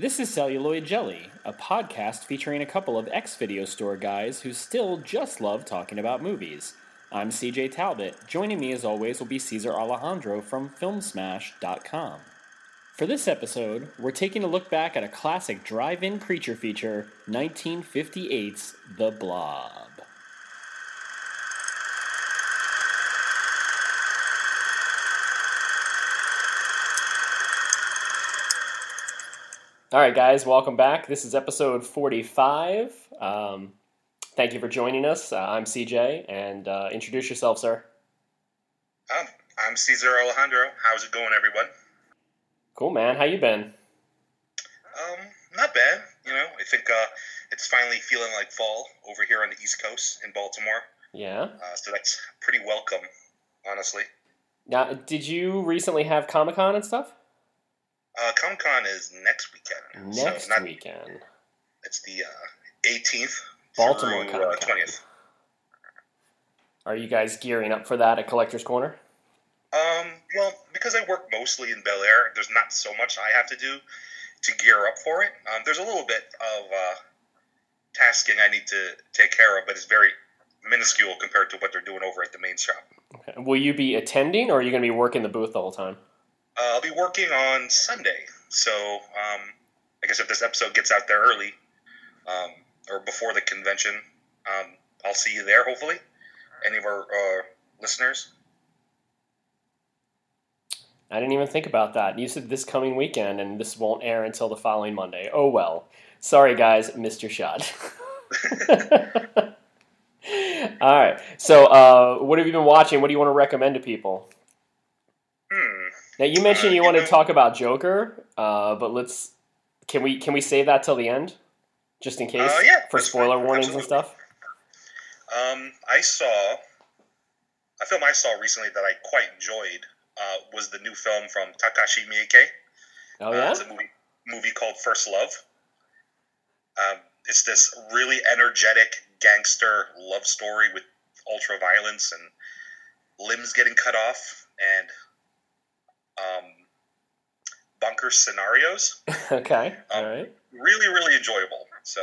This is Celluloid Jelly, a podcast featuring a couple of ex video store guys who still just love talking about movies. I'm CJ Talbot. Joining me as always will be Cesar Alejandro from Filmsmash.com. For this episode, we're taking a look back at a classic drive in creature feature, 1958's The Blob. All right, guys, welcome back. This is episode 45. Um, thank you for joining us. Uh, I'm CJ, and uh, introduce yourself, sir. Um, I'm Cesar Alejandro. How's it going, everyone? Cool, man. How you been? Um, not bad. You know, I think uh, it's finally feeling like fall over here on the East Coast in Baltimore. Yeah. Uh, so that's pretty welcome, honestly. Now, did you recently have Comic Con and stuff? Uh, Comic Con is next weekend. Next so not, weekend. It's the uh, 18th Baltimore uh, Comic-Con. 20th. Are you guys gearing up for that at Collector's Corner? Um, well, because I work mostly in Bel Air, there's not so much I have to do to gear up for it. Um, there's a little bit of uh, tasking I need to take care of, but it's very minuscule compared to what they're doing over at the main shop. Okay. Will you be attending, or are you going to be working the booth the whole time? Uh, I'll be working on Sunday, so um, I guess if this episode gets out there early um, or before the convention, um, I'll see you there. Hopefully, any of our uh, listeners. I didn't even think about that. You said this coming weekend, and this won't air until the following Monday. Oh well. Sorry, guys, missed your shot. All right. So, uh, what have you been watching? What do you want to recommend to people? Now, you mentioned you want to talk about Joker, uh, but let's can we can we save that till the end, just in case Uh, yeah, for spoiler fine. warnings and stuff. Um, I saw a film I saw recently that I quite enjoyed uh, was the new film from Takashi Miike. Oh Uh, yeah. it's a movie movie called First Love. Um, it's this really energetic gangster love story with ultra violence and limbs getting cut off and um, bunker scenarios. okay. um, All right. Really, really enjoyable. So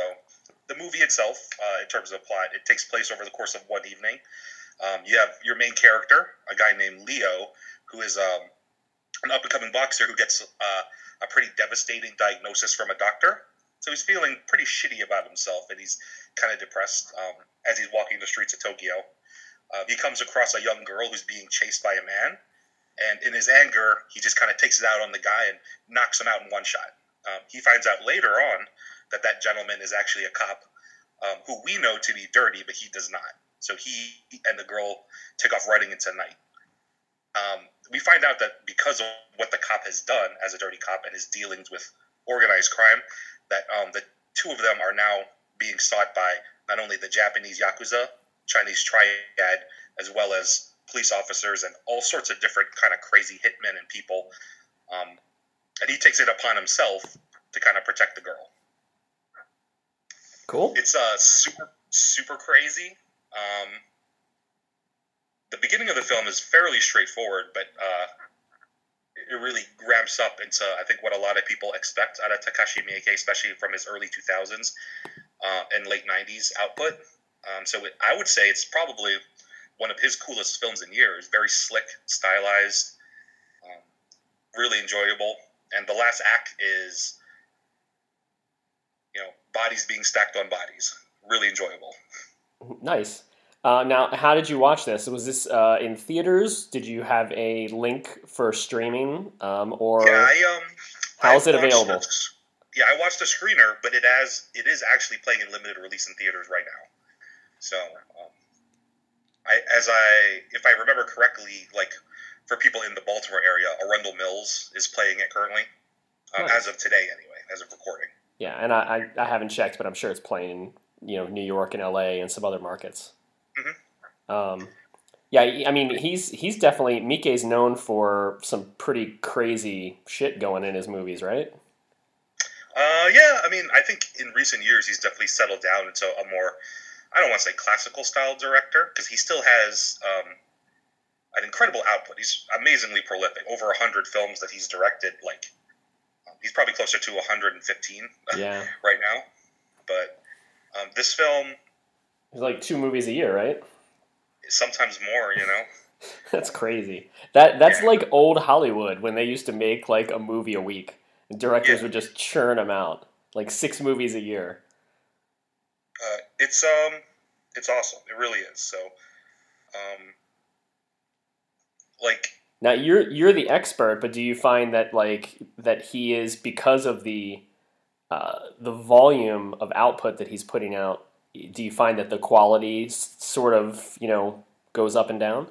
the movie itself, uh, in terms of plot, it takes place over the course of one evening. Um, you have your main character, a guy named Leo, who is um, an up and coming boxer who gets uh, a pretty devastating diagnosis from a doctor. So he's feeling pretty shitty about himself, and he's kind of depressed um, as he's walking the streets of Tokyo. Uh, he comes across a young girl who's being chased by a man, and in his anger, he just kind of takes it out on the guy and knocks him out in one shot. Um, he finds out later on that that gentleman is actually a cop um, who we know to be dirty, but he does not. So he and the girl take off running into night. Um, we find out that because of what the cop has done as a dirty cop and his dealings with organized crime, that um, the two of them are now being sought by not only the Japanese yakuza, Chinese triad, as well as police officers and all sorts of different kind of crazy hitmen and people. Um, and he takes it upon himself to kind of protect the girl. Cool. It's uh super super crazy. Um, the beginning of the film is fairly straightforward, but uh, it really ramps up into I think what a lot of people expect out of Takashi Miike, especially from his early 2000s uh, and late 90s output. Um, so it, I would say it's probably one of his coolest films in years. Very slick, stylized, um, really enjoyable. And the last act is, you know, bodies being stacked on bodies. Really enjoyable. Nice. Uh, now, how did you watch this? Was this uh, in theaters? Did you have a link for streaming, um, or yeah, I um. how is I it available? yeah, I watched the screener, but it has it is actually playing in limited release in theaters right now. So, I as I if I remember correctly, like for people in the Baltimore area, Arundel Mills is playing it currently, um, Nice. as of today anyway, as of recording. yeah, and I, I, I haven't checked, but I'm sure it's playing in you know New York and L.A. and some other markets. Mm-hmm. Um, yeah, I mean he's he's definitely Miike's known for some pretty crazy shit going in his movies, right? Uh, yeah, I mean, I think in recent years he's definitely settled down into a more, I don't want to say classical style director, because he still has um, an incredible output. He's amazingly prolific. Over a hundred films that he's directed, like um, he's probably closer to 115 Yeah, right now. But um, this film, it's like two movies a year, right? sometimes more. You know. That's crazy. That that's Yeah. like old Hollywood when they used to make like a movie a week. And directors Yeah. would just churn them out, like six movies a year. It's um it's awesome it really is so um like Now you're you're the expert, but do you find that like that he is because of the uh, the volume of output that he's putting out? Do you find that the quality sort of you know goes up and down?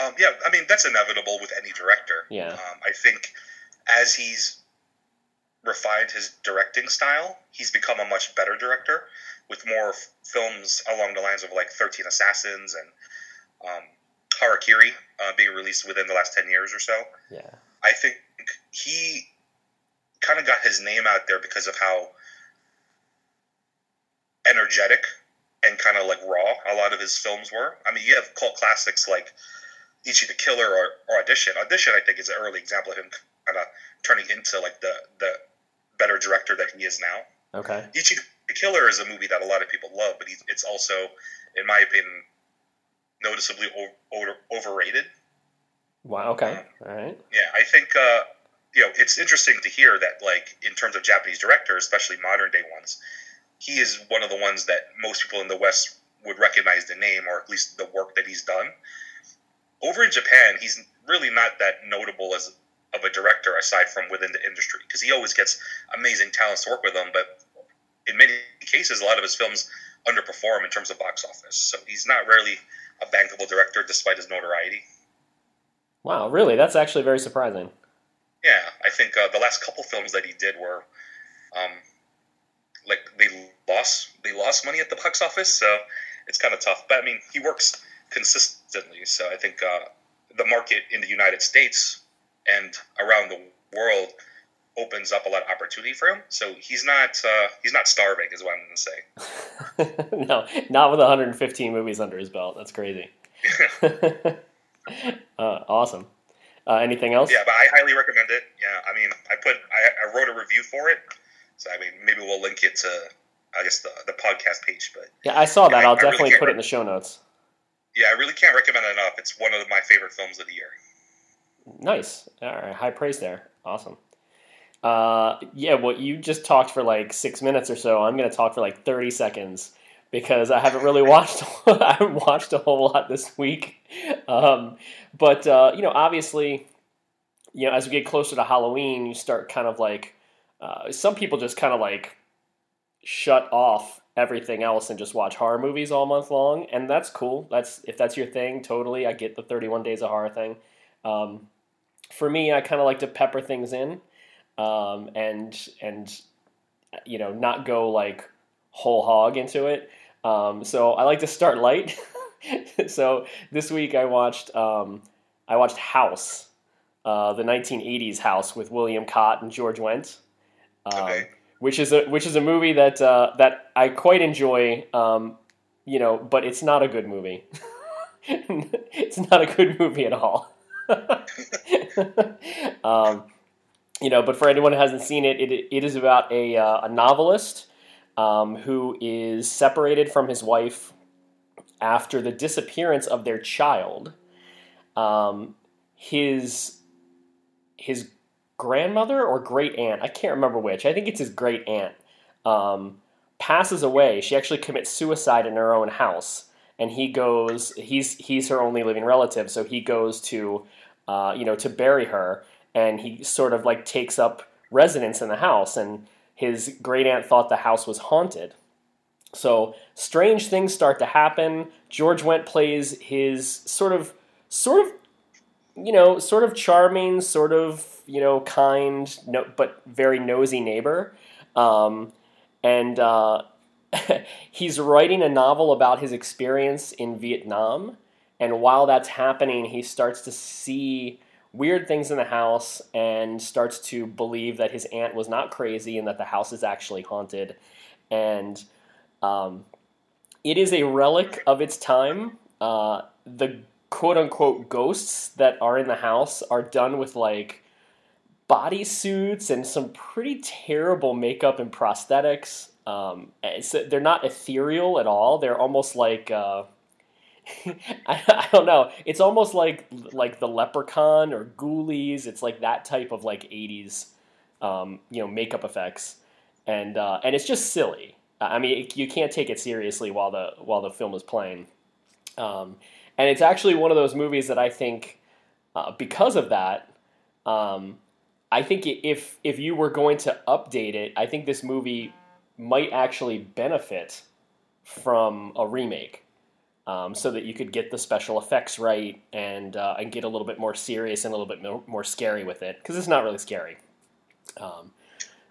um yeah i mean that's inevitable with any director Yeah. um, i think as he's refined his directing style he's become a much better director with more f- films along the lines of like 13 assassins and um, harakiri uh, being released within the last 10 years or so Yeah. I think he kind of got his name out there because of how energetic and kind of like raw a lot of his films were. I mean, you have cult classics like Ichi the Killer or, or Audition. Audition, I think, is an early example of him kind of turning into like the the better director that he is now. Okay. Ichi the Killer is a movie that a lot of people love, but he's, it's also, in my opinion, noticeably over, overrated. Wow. Okay. All right. Yeah, I think uh, you know it's interesting to hear that, like in terms of Japanese directors, especially modern day ones, he is one of the ones that most people in the West would recognize the name or at least the work that he's done. Over in Japan, he's really not that notable as of a director aside from within the industry because he always gets amazing talents to work with him, but in many cases, a lot of his films underperform in terms of box office. So he's not really a bankable director despite his notoriety. Wow. Really? That's actually very surprising. Yeah, I think uh, the last couple films that he did were, um, like they lost they lost money at the box office, so it's kind of tough. But I mean, he works consistently, so I think uh, the market in the United States and around the world opens up a lot of opportunity for him. So he's not uh, he's not starving, is what I'm going to say. no, not with 115 movies under his belt. That's crazy. uh, awesome. Uh, anything else? Yeah, but I highly recommend it. Yeah, I mean, I put I, I wrote a review for it, so I mean, maybe we'll link it to I guess the the podcast page, but. Yeah, I saw that. I- I'll I definitely can't put it in the show notes. Yeah, I really can't recommend it enough. It's one of my favorite films of the year. Nice. All right. High praise there. Awesome. Uh, yeah, well, you just talked for like six minutes or so. I'm going to talk for like 30 seconds because I haven't really watched. I haven't watched a whole lot this week. Um, but uh, you know, obviously, you know, as we get closer to Halloween, you start kind of like uh, some people just kind of like shut off everything else and just watch horror movies all month long, and that's cool. That's if that's your thing, totally. I get the 31 days of horror thing. Um, for me, I kind of like to pepper things in, um, and and you know not go like whole hog into it. Um, so I like to start light. so this week I watched um, I watched House, uh, the 1980s House with William Katt and George Wendt. Um, Okay. Which is a which is a movie that uh, that I quite enjoy, um, you know, but it's not a good movie. it's not a good movie at all. um, you know, but for anyone who hasn't seen it, it, it is about a, uh, a novelist um, who is separated from his wife after the disappearance of their child. Um, his his grandmother or great aunt, I can't remember which. I think it's his great aunt. Um, passes away. She actually commits suicide in her own house, and he goes. He's he's her only living relative, so he goes to, uh, you know, to bury her, and he sort of like takes up residence in the house. And his great aunt thought the house was haunted. So strange things start to happen. George Wendt plays his sort of, sort of, you know, sort of charming, sort of, you know, kind, no, but very nosy neighbor. Um, and uh, he's writing a novel about his experience in Vietnam. And while that's happening, he starts to see weird things in the house and starts to believe that his aunt was not crazy and that the house is actually haunted. And um, it is a relic of its time. Uh, the quote unquote ghosts that are in the house are done with like body suits and some pretty terrible makeup and prosthetics. Um, they're not ethereal at all. They're almost like uh, I, I, don't know. It's almost like like the Leprechaun or Ghoulies. It's like that type of like '80s, um, you know, makeup effects, and uh, and it's just silly. I mean, it, you can't take it seriously while the while the film is playing. Um, and it's actually one of those movies that I think, uh, because of that, um, I think if if you were going to update it, I think this movie might actually benefit from a remake, um, so that you could get the special effects right and uh, and get a little bit more serious and a little bit more, more scary with it because it's not really scary. Um,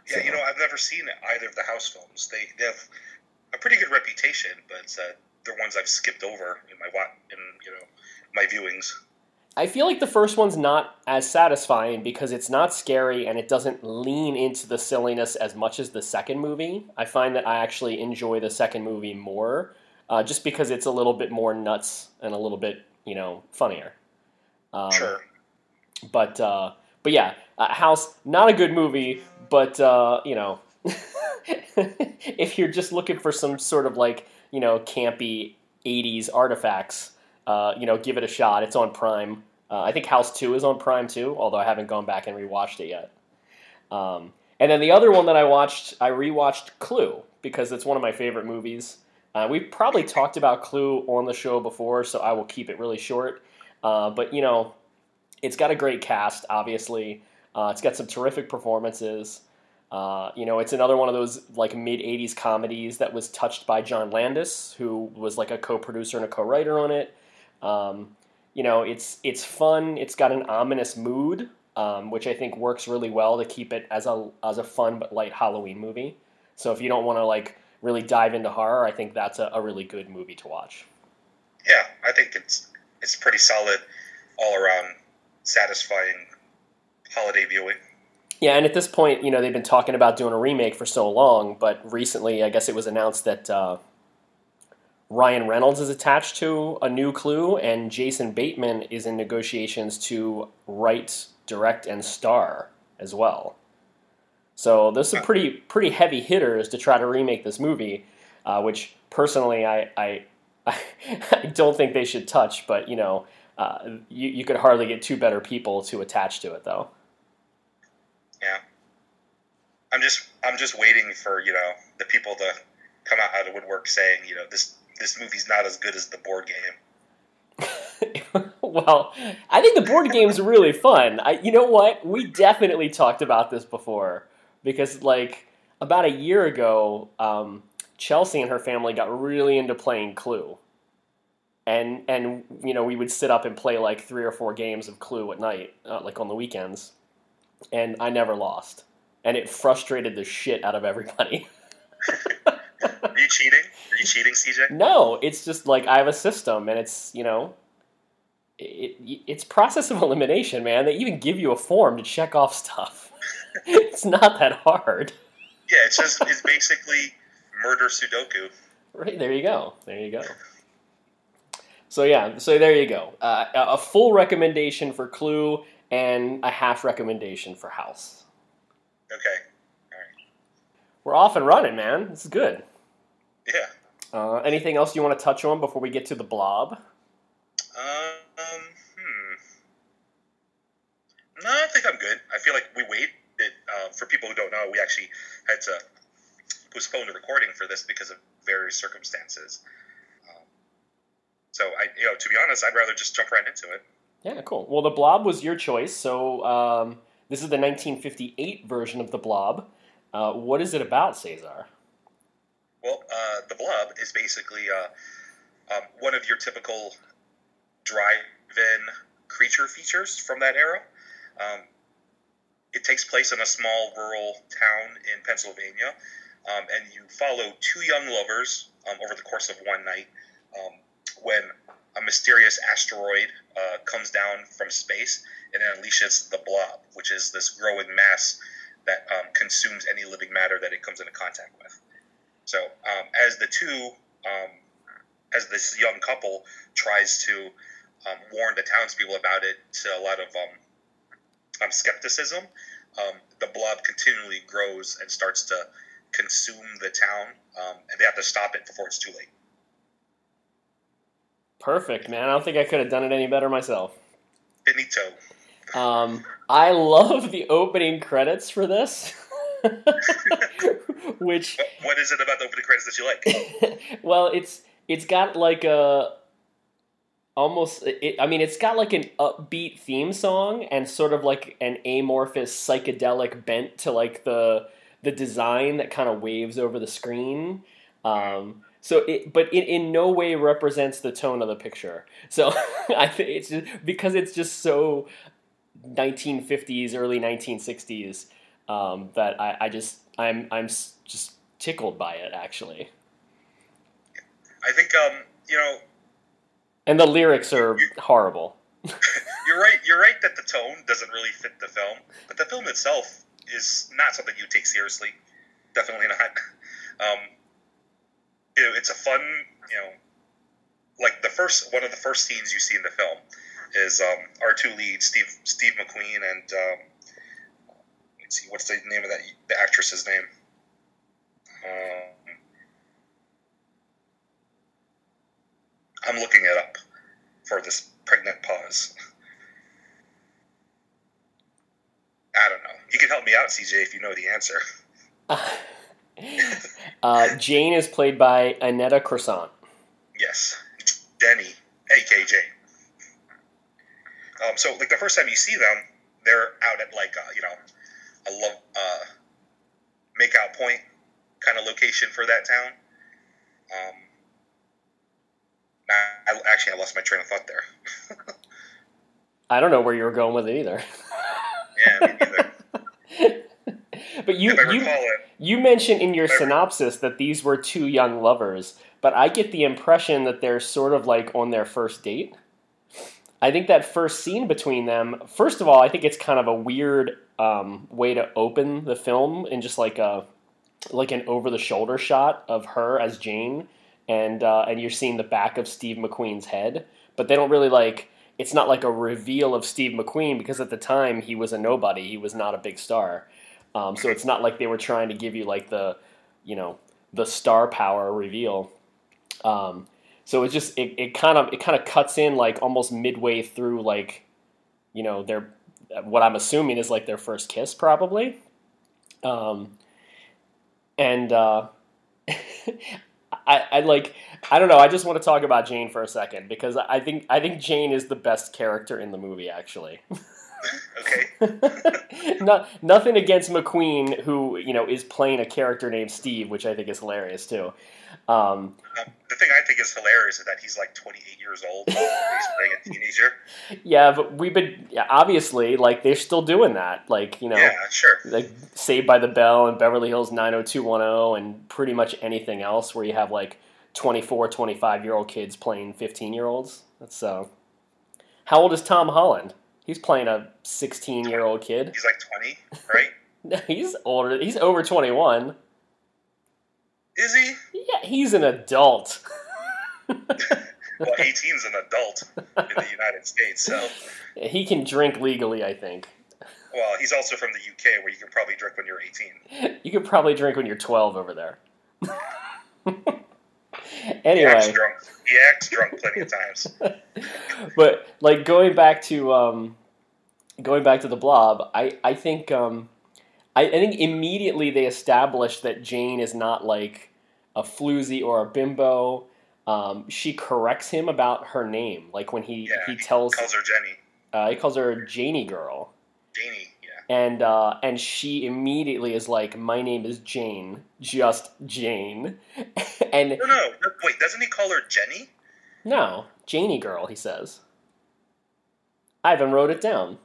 yeah, so. you know, I've never seen either of the House films. They, they have a pretty good reputation, but uh, they're ones I've skipped over in my in you know my viewings. I feel like the first one's not as satisfying because it's not scary and it doesn't lean into the silliness as much as the second movie. I find that I actually enjoy the second movie more, uh, just because it's a little bit more nuts and a little bit, you know, funnier. Um, sure. But uh, but yeah, uh, House not a good movie, but uh, you know, if you're just looking for some sort of like you know campy '80s artifacts uh, you know, give it a shot. It's on Prime. Uh, I think House Two is on Prime too, although I haven't gone back and rewatched it yet. Um, and then the other one that I watched, I rewatched Clue because it's one of my favorite movies. Uh, we probably talked about Clue on the show before, so I will keep it really short. Uh, but you know, it's got a great cast. Obviously, uh, it's got some terrific performances. Uh, you know, it's another one of those like mid '80s comedies that was touched by John Landis, who was like a co-producer and a co-writer on it. Um, you know, it's it's fun. It's got an ominous mood, um, which I think works really well to keep it as a as a fun but light Halloween movie. So if you don't want to like really dive into horror, I think that's a, a really good movie to watch. Yeah, I think it's it's pretty solid all around, satisfying holiday viewing. Yeah, and at this point, you know, they've been talking about doing a remake for so long, but recently, I guess it was announced that uh, Ryan Reynolds is attached to a new Clue, and Jason Bateman is in negotiations to write, direct, and star as well. So there's some pretty pretty heavy hitters to try to remake this movie, uh, which personally I, I I don't think they should touch. But you know, uh, you you could hardly get two better people to attach to it, though. Yeah, I'm just I'm just waiting for you know the people to come out of the woodwork saying you know this this movie's not as good as the board game. well, I think the board game's really fun. I, you know what? We definitely talked about this before because, like, about a year ago, um, Chelsea and her family got really into playing Clue, and and you know we would sit up and play like three or four games of Clue at night, uh, like on the weekends, and I never lost, and it frustrated the shit out of everybody. Are you cheating? Are you cheating, CJ? No, it's just like I have a system, and it's you know, it, it, it's process of elimination, man. They even give you a form to check off stuff. it's not that hard. Yeah, it's just it's basically murder Sudoku. Right there, you go. There you go. So yeah, so there you go. Uh, a full recommendation for Clue and a half recommendation for House. Okay. All right. We're off and running, man. This is good. Yeah. Uh, anything else you want to touch on before we get to the blob? Um, hmm. No, I think I'm good. I feel like we waited. Uh, for people who don't know, we actually had to postpone the recording for this because of various circumstances. Um, so, I, you know, to be honest, I'd rather just jump right into it. Yeah, cool. Well, the Blob was your choice, so um, this is the 1958 version of the Blob. Uh, what is it about, Cesar? Well, uh, the Blob is basically uh, um, one of your typical drive-in creature features from that era. Um, it takes place in a small rural town in Pennsylvania, um, and you follow two young lovers um, over the course of one night um, when a mysterious asteroid uh, comes down from space and it unleashes the Blob, which is this growing mass that um, consumes any living matter that it comes into contact with. So um, as the two, as this young couple tries to warn the townspeople about it, to a lot of um, um, skepticism, um, the blob continually grows and starts to consume the town, um, and they have to stop it before it's too late. Perfect, man. I don't think I could have done it any better myself. Finito. Um, I love the opening credits for this. Which What, what is it about the opening credits that you like? well, it's it's got like a almost it, I mean it's got like an upbeat theme song and sort of like an amorphous psychedelic bent to like the the design that kind of waves over the screen. Um, so it, but it in no way represents the tone of the picture. So I think it's just because it's just so 1950s, early 1960s um, that I, I just I'm I'm just tickled by it actually. I think um, you know And the lyrics are horrible. you're right. You're right that the tone doesn't really fit the film, but the film itself is not something you take seriously. Definitely not. Um, you know, it's a fun, you know, like the first one of the first scenes you see in the film is um, our two leads, Steve Steve McQueen and um, let's see, what's the name of that the actress's name? Um, I'm looking it up for this pregnant pause. I don't know. You can help me out, CJ, if you know the answer. uh, Jane is played by Aneta Corsaut. Yes, Denny, aka Jane. Um, so, like the first time you see them, they're out at like a, you know a love uh, makeout point kind of location for that town. Um, I, I actually I lost my train of thought there. I don't know where you were going with it either. yeah, me neither. but you you it, you mentioned in your synopsis that these were two young lovers, but I get the impression that they're sort of like on their first date. I think that first scene between them, first of all, I think it's kind of a weird um, way to open the film in just like a like an over the shoulder shot of her as Jane, and uh, and you're seeing the back of Steve McQueen's head, but they don't really like. It's not like a reveal of Steve McQueen because at the time he was a nobody. He was not a big star. Um, so it's not like they were trying to give you like the, you know, the star power reveal. Um, so it's just it, it kind of it kind of cuts in like almost midway through like, you know, their what I'm assuming is like their first kiss probably. Um, and uh, I, I like I don't know. I just want to talk about Jane for a second because I think I think Jane is the best character in the movie actually. okay. Not, nothing against McQueen, who you know is playing a character named Steve, which I think is hilarious too. Um, Um, the thing I think is hilarious is that he's like 28 years old. He's playing a teenager. yeah, but we've been yeah, obviously like they're still doing that. Like you know, Yeah, sure. like Saved by the Bell and Beverly Hills 90210 and pretty much anything else where you have like 24, 25 year old kids playing 15 year olds. That's so. How old is Tom Holland? He's playing a 16 year old kid. He's like 20, right? He's older. He's over 21. Is he? Yeah, he's an adult. Well, 18's an adult in the United States, so. he can drink legally, I think. Well, he's also from the UK, where you can probably drink when you're 18. You can probably drink when you're 12 over there. He acts anyway, drunk. He acts drunk plenty of times. but like going back to um, going back to the blob, I I think um, I, I think immediately they established that Jane is not like a floozy or a bimbo. Um, she corrects him about her name, like when he Yeah, he tells Calls her Jenny. uh, he calls her Janie girl. Janie, yeah. and uh, and she immediately is like, "My name is Jane, just Jane," and No, no, no, wait, doesn't he call her Jenny? no, Janie girl, he says. I even wrote it down.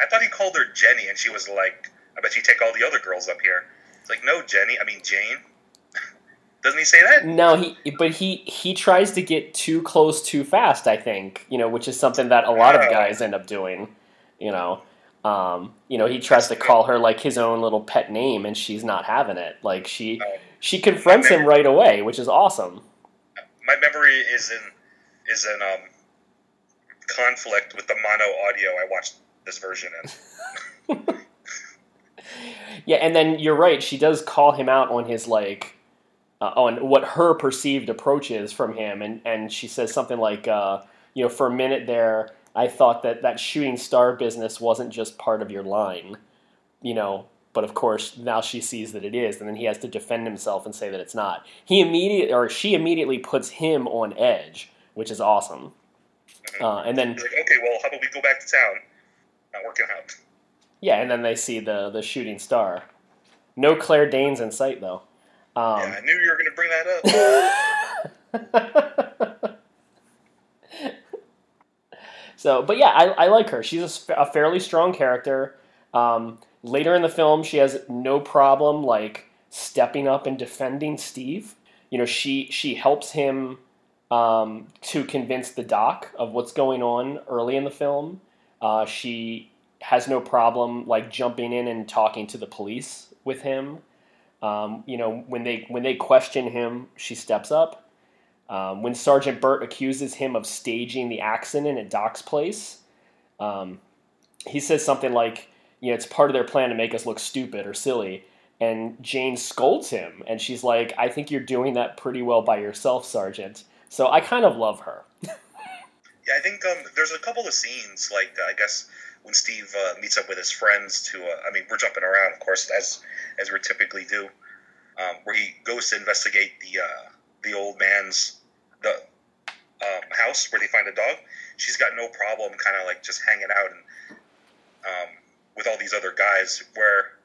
I thought he called her Jenny, and she was like, I bet you take all the other girls up here. It's like, no, Jenny, I mean, Jane. doesn't he say that? No, he but he he tries to get too close too fast. I think you know, which is something that a lot of guys end up doing. You know, um, you know, he tries to call her like his own little pet name, and she's not having it. Like she Oh. she confronts him right away, which is awesome. My memory is in is in um, conflict with the mono audio I watched this version in. Yeah, and then you're right. She does call him out on his like uh, on what her perceived approach is from him, and and she says something like, uh, you know, for a minute there, I thought that that shooting star business wasn't just part of your line, you know. But of course, now she sees that it is, and then he has to defend himself and say that it's not. He immediately, or she immediately puts him on edge, which is awesome. Uh, and then, like, okay, well, how about we go back to town? Not working out. yeah, and then they see the the shooting star. No Claire Danes in sight though. Um, yeah, I knew you were going to bring that up. so, but yeah, I, I like her. She's a fairly strong character. Um, later in the film, she has no problem like stepping up and defending Steve. You know, she she helps him um, to convince the doc of what's going on early in the film. Uh, she has no problem like jumping in and talking to the police with him. Um, you know, when they when they question him, she steps up. Um, when Sergeant Burt accuses him of staging the accident at Doc's place, um, he says something like, "You know, it's part of their plan to make us look stupid or silly." And Jane scolds him, and she's like, "I think you're doing that pretty well by yourself, Sergeant." So I kind of love her. Yeah, I think um, there's a couple of scenes, like uh, I guess when Steve uh, meets up with his friends to, uh, I mean, we're jumping around, of course, as as we typically do, um, where he goes to investigate the uh, the old man's the um, house where they find a dog. She's got no problem, kind of like just hanging out and um, with all these other guys. Where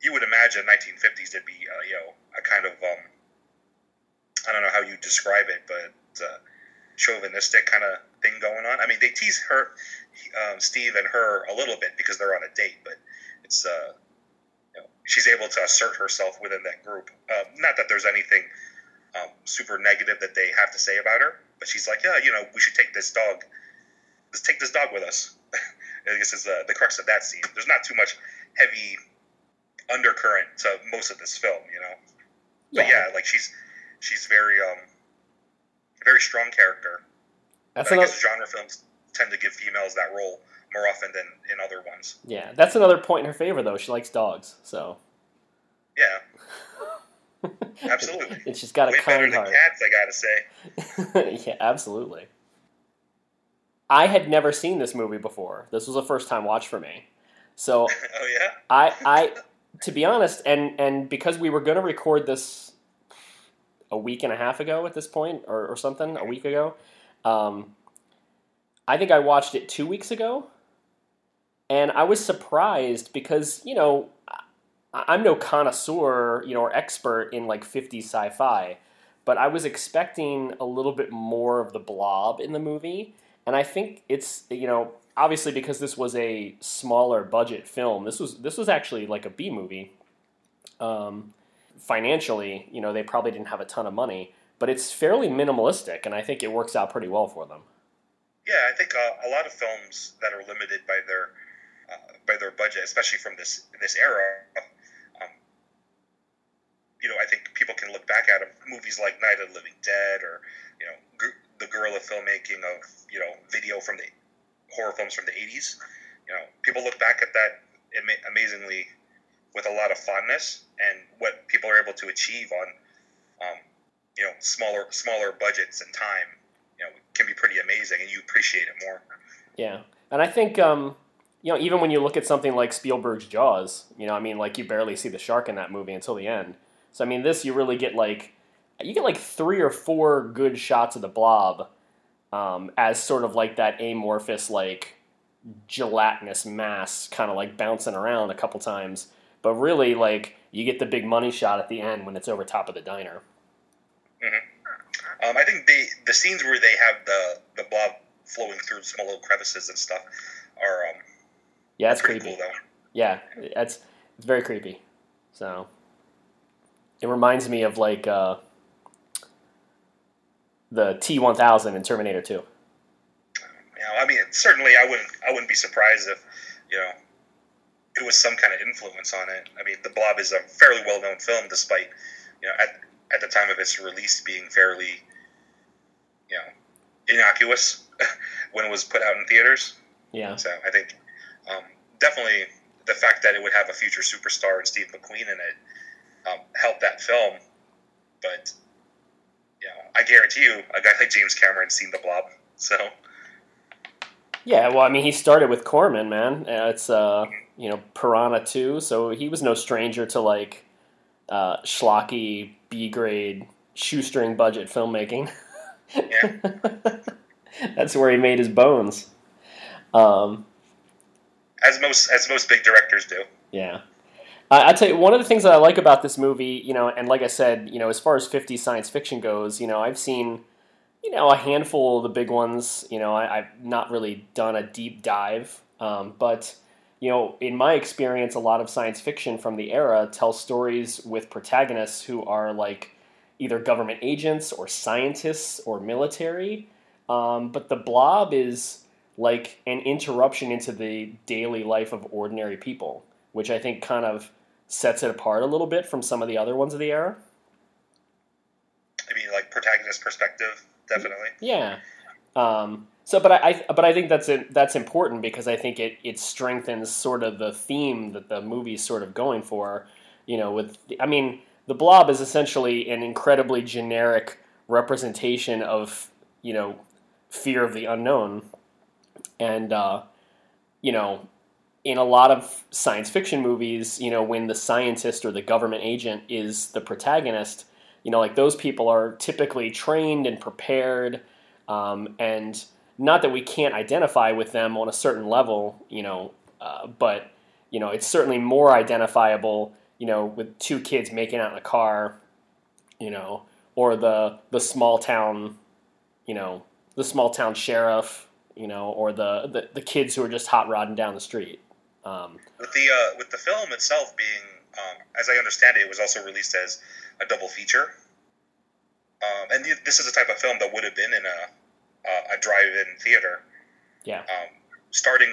you would imagine 1950s to be, uh, you know, a kind of um, I don't know how you describe it, but uh, chauvinistic kind of thing going on. I mean, they tease her, um, Steve and her a little bit because they're on a date, but it's uh, you know, she's able to assert herself within that group. Uh, not that there's anything um, super negative that they have to say about her, but she's like, yeah, you know, we should take this dog. Let's take this dog with us. I guess is uh, the crux of that scene. There's not too much heavy undercurrent to most of this film, you know. But yeah, like she's she's very um very strong character. that's I another. guess genre films tend to give females that role more often than in other ones. Yeah, that's another point in her favor, though. She likes dogs, so Yeah, absolutely. and she's got a Way better kind heart. cats, I gotta say. yeah, absolutely. I had never seen this movie before. This was a first time watch for me. So oh yeah, I, I, to be honest, and and because we were going to record this a week and a half ago at this point, or, or something, a week ago, um, I think I watched it two weeks ago, and I was surprised because you know I'm no connoisseur, you know, or expert in like 50s sci-fi, but I was expecting a little bit more of the blob in the movie, and I think it's you know obviously because this was a smaller budget film, this was this was actually like a B movie. Um, financially, you know, they probably didn't have a ton of money, but it's fairly minimalistic, and I think it works out pretty well for them. yeah. I think uh, a lot of films that are limited by their uh, by their budget, especially from this this era, um, you know, I think people can look back at 'em, movies like Night of the Living Dead or you know gr- the guerrilla filmmaking of you know video from the horror films from the 80s. You know, people look back at that ama- amazingly with a lot of fondness, and what people are able to achieve on um, you know smaller smaller budgets and time, you know, can be pretty amazing, and you appreciate it more. Yeah, and I think um, you know even when you look at something like Spielberg's Jaws, you know, I mean, like you barely see the shark in that movie until the end. So I mean, this you really get like you get like three or four good shots of the blob um, as sort of like that amorphous like gelatinous mass kind of like bouncing around a couple times but really like you get the big money shot at the end when it's over top of the diner. Um, I think they the scenes where they have the the blob flowing through small little crevices and stuff are um, yeah that's creepy. cool though. yeah that's it's very creepy. So it reminds me of like uh, the t1000 in terminator 2 You know, I mean, certainly, I wouldn't I wouldn't be surprised if you know it was some kind of influence on it. I mean, The Blob is a fairly well known film, despite you know at at the time of its release being fairly you know innocuous when it was put out in theaters. yeah So I think um, definitely the fact that it would have a future superstar and Steve McQueen in it um, helped that film. But yeah, I guarantee you, a guy like James Cameron's seen the Blob, so. Yeah, well, I mean, he started with Corman, man. Uh, it's uh, you know Piranha Two, so he was no stranger to like uh, schlocky B grade shoestring budget filmmaking. Yeah. That's where he made his bones. Um, as most as most big directors do. Yeah. I, I tell you, one of the things that I like about this movie, you know, and like I said, you know, as far as 50 science fiction goes, you know, I've seen, you know, a handful of the big ones. You know, I, have not really done a deep dive, um, but you know, in my experience, a lot of science fiction from the era tells stories with protagonists who are like either government agents or scientists or military. Um, but the blob is like an interruption into the daily life of ordinary people, which I think kind of sets it apart a little bit from some of the other ones of the era. I mean, like protagonist perspective, definitely. Yeah. Um, so, but I, I, but I think that's that's important because I think it it strengthens sort of the theme that the movie's sort of going for. You know, with I mean, the Blob is essentially an incredibly generic representation of you know fear of the unknown, and uh, you know, in a lot of science fiction movies, you know, when the scientist or the government agent is the protagonist, you know, like those people are typically trained and prepared, um, and not that we can't identify with them on a certain level, you know, uh, but you know, it's certainly more identifiable, you know, with two kids making out in a car, you know, or the the small town, you know, the small town sheriff, you know, or the the, the kids who are just hot rodding down the street. Um, with the uh, with the film itself being, um, as I understand it, it was also released as a double feature. Um, and this is a type of film that would have been in a uh, a drive-in theater. Yeah. Um, starting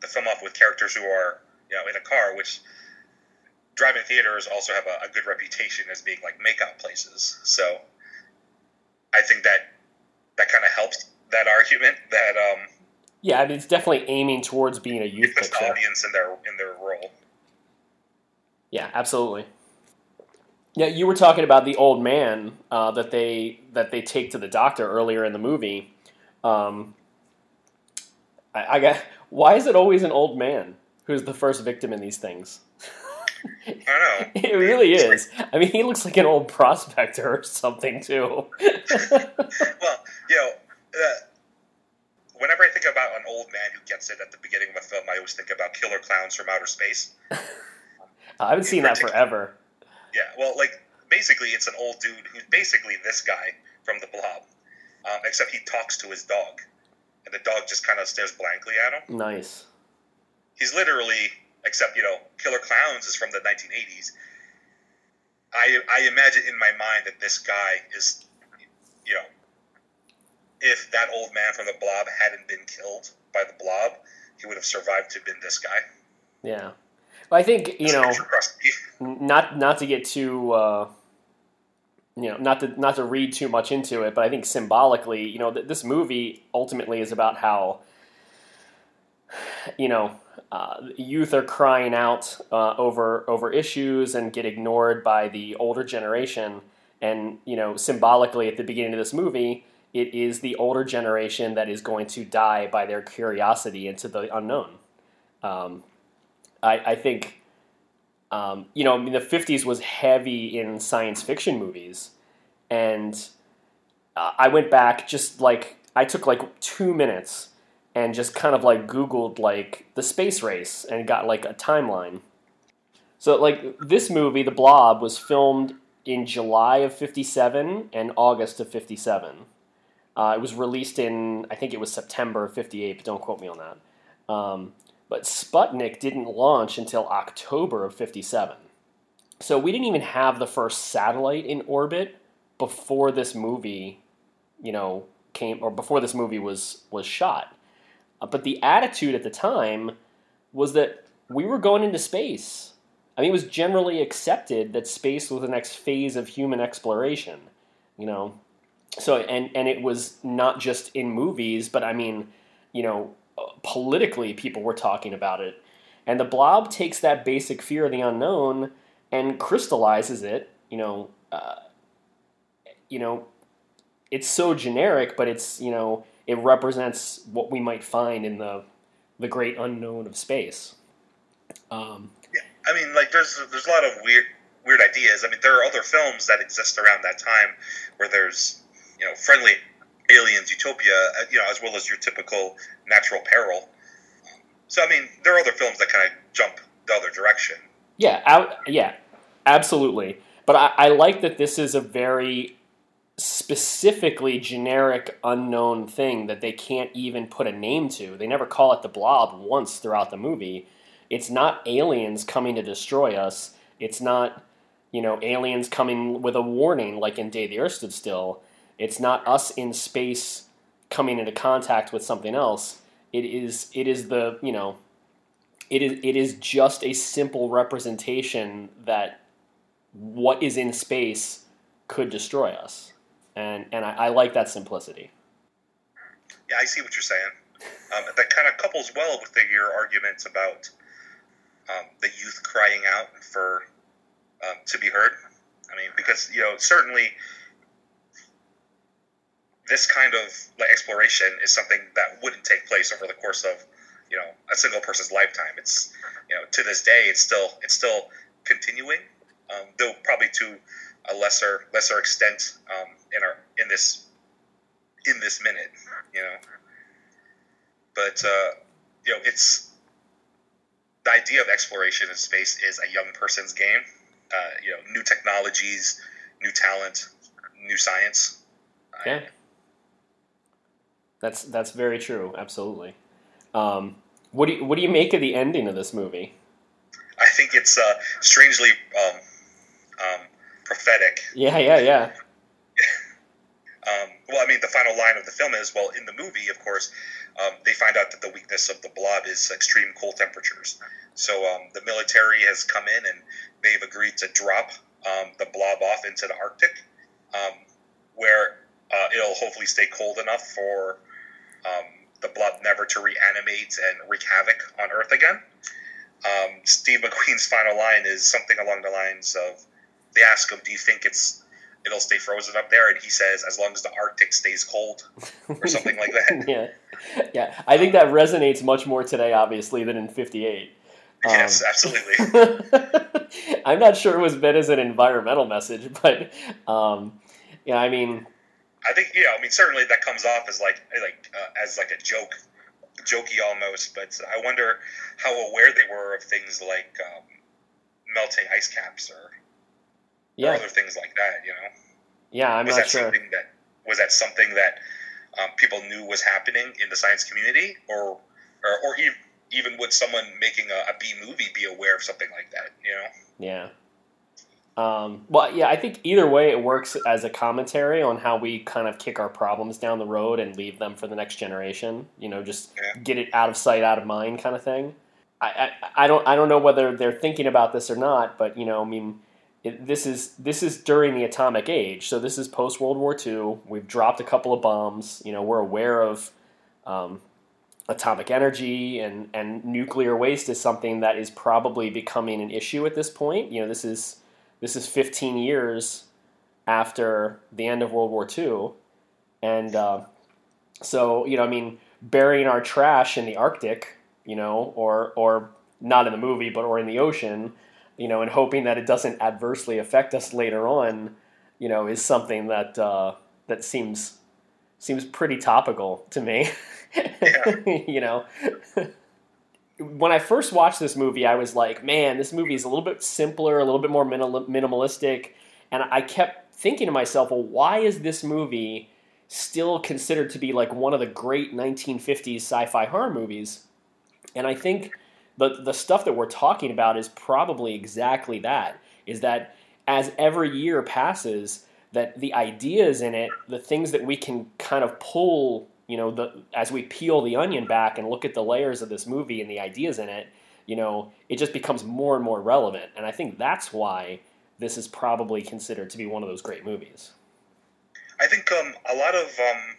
the film off with characters who are you know in a car, which drive-in theaters also have a, a good reputation as being like makeout places. So I think that that kind of helps that argument that um, yeah, I mean, it's definitely aiming towards being a youth picture. The audience in their in their role. Yeah, absolutely. Yeah, you were talking about the old man uh, that they that they take to the doctor earlier in the movie, um, I, I got. Why is it always an old man who's the first victim in these things? I don't know. it really is. I mean, he looks like an old prospector or something too. well, you know, uh, whenever I think about an old man who gets it at the beginning of a film, I always think about Killer Clowns from Outer Space. I haven't seen that forever. Yeah, well, like basically, it's an old dude who's basically this guy from the Blob um, except he talks to his dog, and the dog just kind of stares blankly at him. Nice. He's literally, except you know, Killer Clowns is from the 1980s. I I imagine in my mind that this guy is, you know, if that old man from the Blob hadn't been killed by the Blob, he would have survived to have been this guy. Yeah. I think you know, not not to get too. Uh you know, not to not to read too much into it, but I think symbolically, you know, th- this movie ultimately is about how, you know, uh, youth are crying out uh, over over issues and get ignored by the older generation, and you know, symbolically at the beginning of this movie, it is the older generation that is going to die by their curiosity into the unknown. Um, I, I think um, you know, I mean, the 50s was heavy in science fiction movies. And uh, I went back just like, I took like two minutes and just kind of like Googled like the space race and got like a timeline. So, like, this movie, The Blob, was filmed in July of 57 and August of 57. Uh, it was released in, I think it was September of 58, but don't quote me on that. Um, but Sputnik didn't launch until October of 57. So we didn't even have the first satellite in orbit before this movie, you know, came or before this movie was was shot. Uh, but the attitude at the time was that we were going into space. I mean, it was generally accepted that space was the next phase of human exploration. You know, so and and it was not just in movies, but I mean, you know, politically people were talking about it. And the blob takes that basic fear of the unknown and crystallizes it. You know, uh, you know, it's so generic, but it's you know it represents what we might find in the the great unknown of space. Um, yeah, I mean, like there's there's a lot of weird weird ideas. I mean, there are other films that exist around that time where there's you know friendly aliens, utopia, uh, you know, as well as your typical natural peril. So I mean, there are other films that kind of jump the other direction. Yeah, out, yeah, absolutely. But I, I like that this is a very specifically generic unknown thing that they can't even put a name to. They never call it the blob once throughout the movie. It's not aliens coming to destroy us. It's not, you know, aliens coming with a warning like in Day the Earth Stood Still. It's not us in space coming into contact with something else. It is it is the, you know, it is it is just a simple representation that what is in space could destroy us and and I, I like that simplicity. Yeah, I see what you're saying. Um, that kind of couples well with the, your arguments about um, the youth crying out for um, to be heard. I mean, because you know certainly this kind of like, exploration is something that wouldn't take place over the course of you know a single person's lifetime. It's you know to this day it's still it's still continuing, um, though probably to a lesser lesser extent um, in our in this in this minute, you know. But uh, you know, it's the idea of exploration in space is a young person's game. Uh, you know, new technologies, new talent, new science. Yeah, that's that's very true. Absolutely. Um, what do you, what do you make of the ending of this movie? I think it's uh, strangely um, um, prophetic. Yeah, yeah, yeah. um, well, I mean, the final line of the film is well, in the movie, of course, um, they find out that the weakness of the blob is extreme cold temperatures. So um, the military has come in and they've agreed to drop um, the blob off into the Arctic, um, where uh, it'll hopefully stay cold enough for um, the blob never to reanimate and wreak havoc on Earth again. Steve McQueen's final line is something along the lines of they ask him, "Do you think it's it'll stay frozen up there?" And he says, "As long as the Arctic stays cold," or something like that. yeah, yeah. I think that resonates much more today, obviously, than in '58. Yes, um, absolutely. I'm not sure it was meant as an environmental message, but um, yeah, I mean, I think yeah, I mean certainly that comes off as like like uh, as like a joke, jokey almost. But I wonder how aware they were of things like um, melting ice caps or yeah. or other things like that. You know. Yeah, I'm was not that sure. Something that, was that something that um, people knew was happening in the science community, or or, or even even would someone making a, a B movie be aware of something like that? You know. Yeah. Um, well, yeah, I think either way it works as a commentary on how we kind of kick our problems down the road and leave them for the next generation. You know, just yeah. get it out of sight, out of mind, kind of thing. I, I, I don't I don't know whether they're thinking about this or not, but you know, I mean, it, this is this is during the atomic age, so this is post World War II. We've dropped a couple of bombs. You know, we're aware of um, atomic energy and and nuclear waste is something that is probably becoming an issue at this point. You know, this is this is 15 years after the end of World War II, and uh, so you know, I mean, burying our trash in the Arctic, you know, or or not in the movie, but or in the ocean you know, and hoping that it doesn't adversely affect us later on, you know, is something that uh, that seems seems pretty topical to me. Yeah. you know, when I first watched this movie, I was like, man, this movie is a little bit simpler, a little bit more minimal, minimalistic, and I kept thinking to myself, well, why is this movie still considered to be like one of the great 1950s sci-fi horror movies? And I think the the stuff that we're talking about is probably exactly that. Is that as every year passes, that the ideas in it, the things that we can kind of pull, you know, the as we peel the onion back and look at the layers of this movie and the ideas in it, you know, it just becomes more and more relevant. And I think that's why this is probably considered to be one of those great movies. I think um, a lot of um,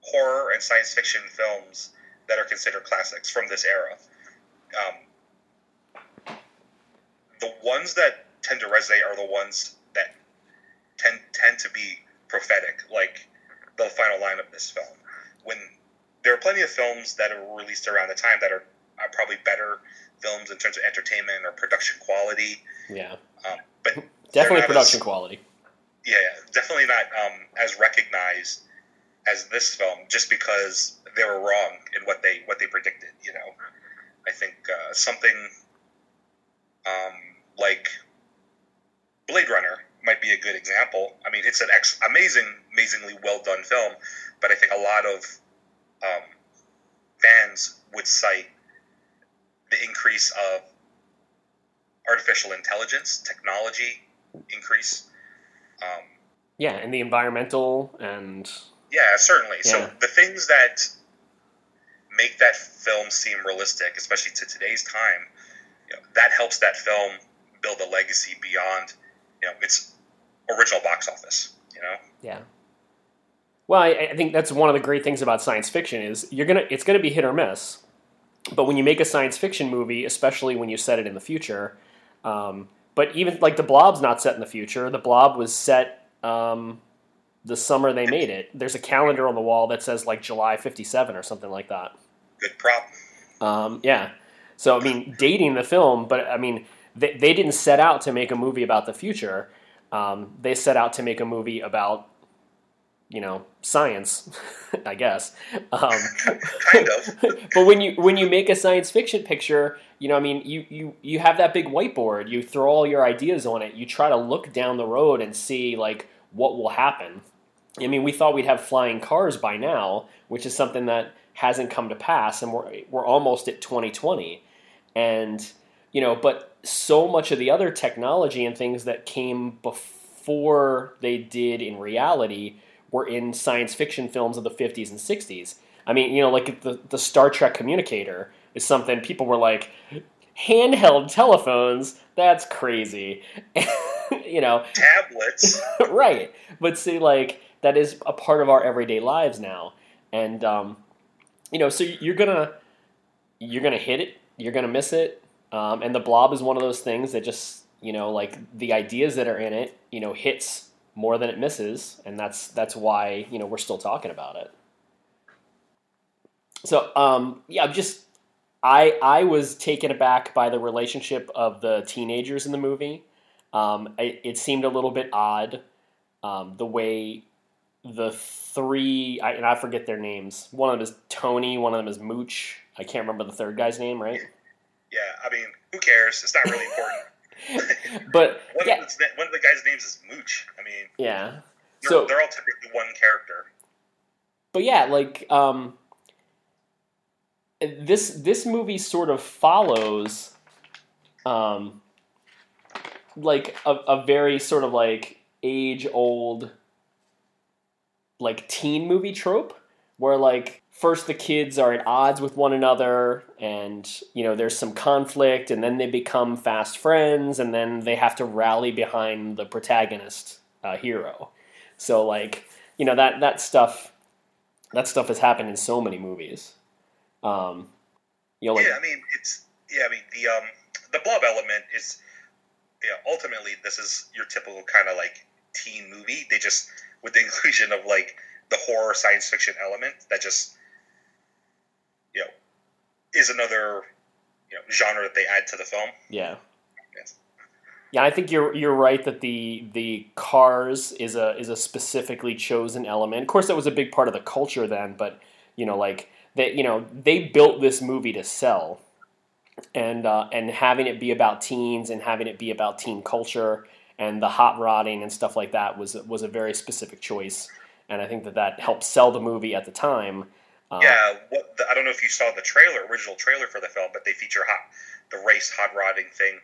horror and science fiction films that are considered classics from this era um, the ones that tend to resonate are the ones that tend tend to be prophetic, like the final line of this film. When there are plenty of films that are released around the time that are, are probably better films in terms of entertainment or production quality. Yeah. Um, but definitely production as, quality. Yeah, definitely not um, as recognized as this film, just because they were wrong in what they what they predicted. You know, I think uh, something um, like Blade Runner might be a good example. I mean, it's an ex- amazing, amazingly well done film, but I think a lot of um, fans would cite the increase of artificial intelligence, technology increase. Um, yeah, and the environmental and. Yeah, certainly. Yeah. So the things that make that film seem realistic, especially to today's time, you know, that helps that film build a legacy beyond, you know, its original box office. You know. Yeah. Well, I, I think that's one of the great things about science fiction is you're gonna it's gonna be hit or miss. But when you make a science fiction movie, especially when you set it in the future, um, but even like the Blob's not set in the future. The Blob was set um, the summer they made it. There's a calendar on the wall that says like July '57 or something like that. Good prop. Um, yeah. So I mean, dating the film, but I mean, they, they didn't set out to make a movie about the future. Um, they set out to make a movie about you know science, I guess. Um, kind of. but when you when you make a science fiction picture, you know, I mean, you you you have that big whiteboard. You throw all your ideas on it. You try to look down the road and see like what will happen. I mean, we thought we'd have flying cars by now, which is something that hasn't come to pass, and we're we're almost at 2020, and you know, but so much of the other technology and things that came before they did in reality were in science fiction films of the 50s and 60s. I mean, you know, like the, the Star Trek communicator is something people were like, handheld telephones, that's crazy. you know, tablets. right. But see, like, that is a part of our everyday lives now. And, um, you know, so you're gonna, you're gonna hit it, you're gonna miss it. Um, and the blob is one of those things that just, you know, like the ideas that are in it, you know, hits more than it misses, and that's that's why you know we're still talking about it. So um, yeah, I'm just I I was taken aback by the relationship of the teenagers in the movie. Um, it, it, seemed a little bit odd um, the way the three I, and I forget their names. One of them is Tony. One of them is Mooch. I can't remember the third guy's name. Right? Yeah, I mean, who cares? It's not really important. but one, yeah. of the, one of the guys' names is Mooch. I mean, yeah. They're, so they're all typically one character. But yeah, like um, this this movie sort of follows um, like a, a very sort of like age old like teen movie trope where like first the kids are at odds with one another and you know there's some conflict and then they become fast friends and then they have to rally behind the protagonist uh, hero. So like you know that that stuff that stuff has happened in so many movies. Um you know like, yeah i mean it's yeah i mean the um the blob element is yeah ultimately this is your typical kind of like teen movie. They just with the inclusion of like the horror science fiction element that just you know, is another you know genre that they add to the film. Yeah. Yes. Yeah, I think you're you're right that the the cars is a is a specifically chosen element. Of course, that was a big part of the culture then, but you know, like they you know they built this movie to sell, and uh, and having it be about teens and having it be about teen culture and the hot rodding and stuff like that was was a very specific choice, and I think that that helped sell the movie at the time. Uh, yeah, what the, I don't know if you saw the trailer, original trailer for the film, but they feature hot, the race hot rodding thing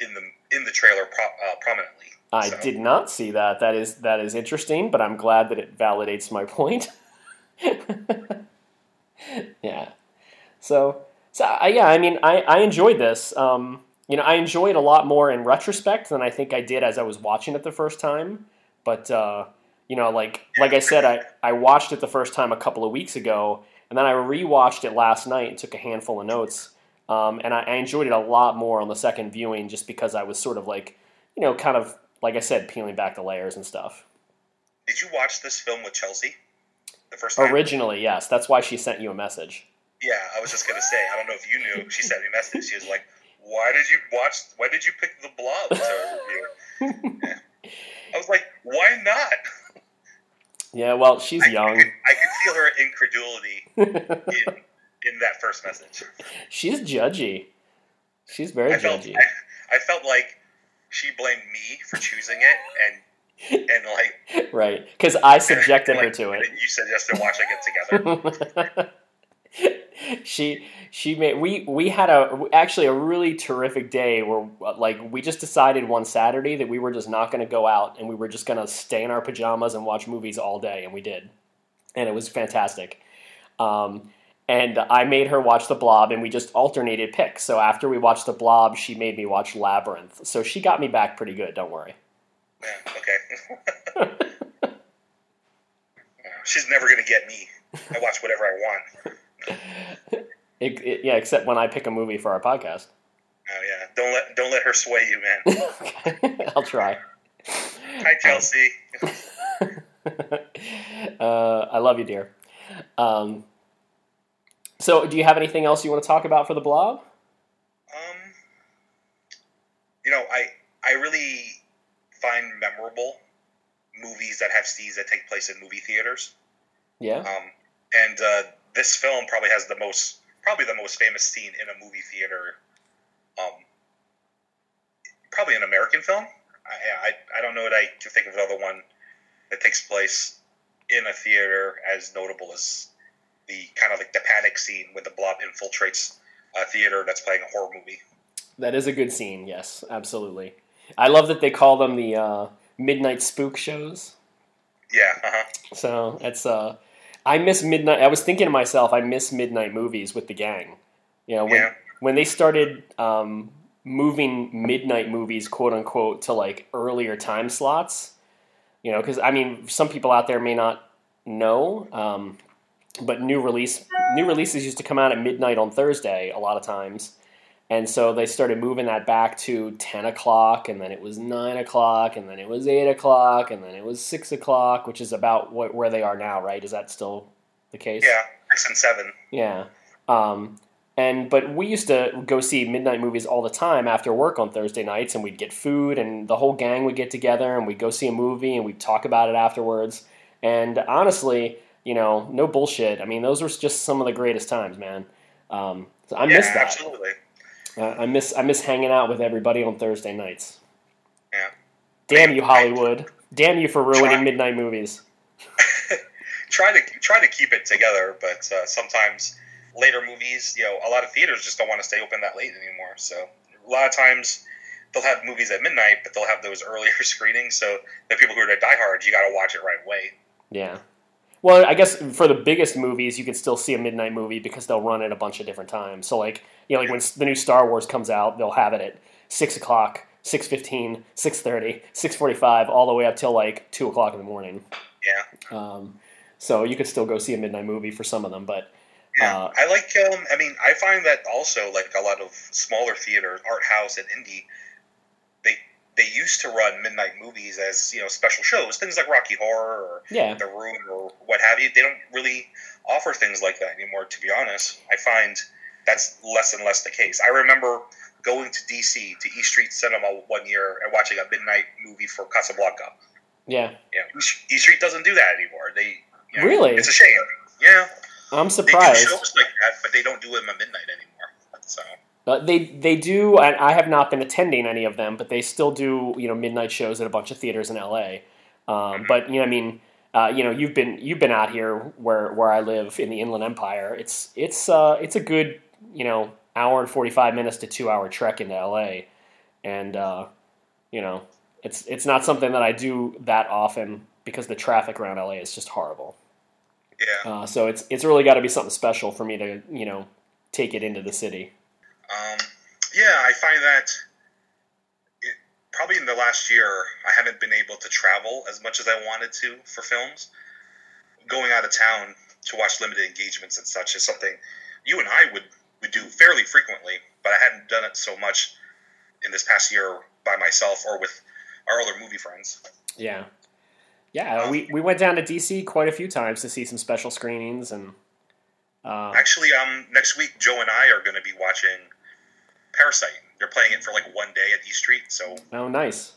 in the in the trailer pro, uh, prominently. I so. did not see that. That is that is interesting, but I'm glad that it validates my point. yeah. So so uh, yeah, I mean, I I enjoyed this. Um, you know, I enjoyed it a lot more in retrospect than I think I did as I was watching it the first time. But uh, you know, like like I said, I, I watched it the first time a couple of weeks ago, and then I rewatched it last night and took a handful of notes. um, and I, I enjoyed it a lot more on the second viewing just because I was sort of like, you know, kind of like I said, peeling back the layers and stuff. Did you watch this film with Chelsea the first time? Originally, yes. That's why she sent you a message. Yeah, I was just gonna say. I don't know if you knew. She sent me a message. She was like, "Why did you watch? Why did you pick the Blob to review?" Yeah. I was like, "Why not?" Yeah, well, she's I, young. I could, I could feel her incredulity in, in that first message. she's judgy. She's very I felt, judgy. I, I felt like she blamed me for choosing it, and and like right, because I subjected her to it. You suggested watching it together. she she made we we had a actually a really terrific day where like we just decided one Saturday that we were just not going to go out and we were just going to stay in our pajamas and watch movies all day and we did and it was fantastic. Um, and I made her watch The Blob, and we just alternated picks. So after we watched The Blob, she made me watch Labyrinth. So she got me back pretty good. Don't worry. Yeah, okay. She's never gonna get me. I watch whatever I want. It, it- yeah, except when I pick a movie for our podcast. Oh yeah, don't let don't let her sway you, man. I'll try. Hi, Chelsea. uh, I love you, dear. Um, so, do you have anything else you want to talk about for the blob? Um, you know, I I really find memorable movies that have scenes that take place in movie theaters. Yeah. Um, and uh, this film probably has the most, probably the most famous scene in a movie theater. Um, probably an American film. I, I, I don't know that I can think of another one that takes place in a theater as notable as the kind of like the panic scene when the blob infiltrates a theater that's playing a horror movie. That is a good scene. Yes, absolutely. I love that they call them the uh, midnight spook shows. Yeah, uh-huh. So it's uh, I miss midnight. I was thinking to myself, I miss midnight movies with the gang. You know, when Yeah. when they started um, moving midnight movies, quote unquote, to like earlier time slots. You know, because I mean, some people out there may not know, um, but new release new releases used to come out at midnight on Thursday a lot of times. And so they started moving that back to 10 o'clock, and then it was 9 o'clock, and then it was 8 o'clock, and then it was 6 o'clock, which is about what, where they are now, right? Is that still the case? Yeah, six and seven. Yeah. Um, and but we used to go see midnight movies all the time after work on Thursday nights, and we'd get food, and the whole gang would get together, and we'd go see a movie, and we'd talk about it afterwards. And honestly, you know, no bullshit. I mean, those were just some of the greatest times, man. Um, so I yeah, miss that. absolutely. Uh, I miss I miss hanging out with everybody on Thursday nights. Yeah. Damn you, Hollywood! Damn you for ruining Try- midnight movies. try to try to keep it together, but uh, sometimes later movies, you know, a lot of theaters just don't want to stay open that late anymore. So a lot of times they'll have movies at midnight, but they'll have those earlier screenings. So the people who are diehard, you got to watch it right away. Yeah. Well, I guess for the biggest movies, you can still see a midnight movie because they'll run it a bunch of different times. So, like, you know, like when the new Star Wars comes out, they'll have it at six o'clock, six fifteen, six thirty, six forty-five, all the way up till like two o'clock in the morning. Yeah, Um, so you could still go see a midnight movie for some of them, but yeah. Uh, I like. Um, I mean, I find that also like a lot of smaller theaters, art house and indie, they used to run midnight movies as you know special shows, things like Rocky Horror or yeah, the room or what have you. They don't really offer things like that anymore. To be honest, I find that's less and less the case. I remember going to DC to East Street Cinema one year and watching a midnight movie for Casablanca. yeah. yeah. East Street doesn't do that anymore. They you know, Really? it's a shame. Yeah, I'm surprised. they do shows like that, but they don't do them at midnight anymore. So Uh, they they do, and I have not been attending any of them, but they still do you know midnight shows at a bunch of theaters in LA. Um, but you know, I mean, uh, you know, you've been you've been out here where where I live in the Inland Empire. It's it's uh, it's a good you know hour and forty five minutes to two hour trek into LA, and uh, you know it's it's not something that I do that often because the traffic around LA is just horrible. yeah, Uh, so it's it's really got to be something special for me to you know take it into the city. Um, yeah, I find that. It, probably in the last year, I haven't been able to travel as much as I wanted to for films. Going out of town to watch limited engagements and such is something you and I would we do fairly frequently, but I hadn't done it so much in this past year by myself or with our other movie friends. Yeah, yeah. We we went down to DC quite a few times to see some special screenings, and uh, actually, um, next week Joe and I are going to be watching Parasite. They're playing it for like one day at East Street, so oh, nice.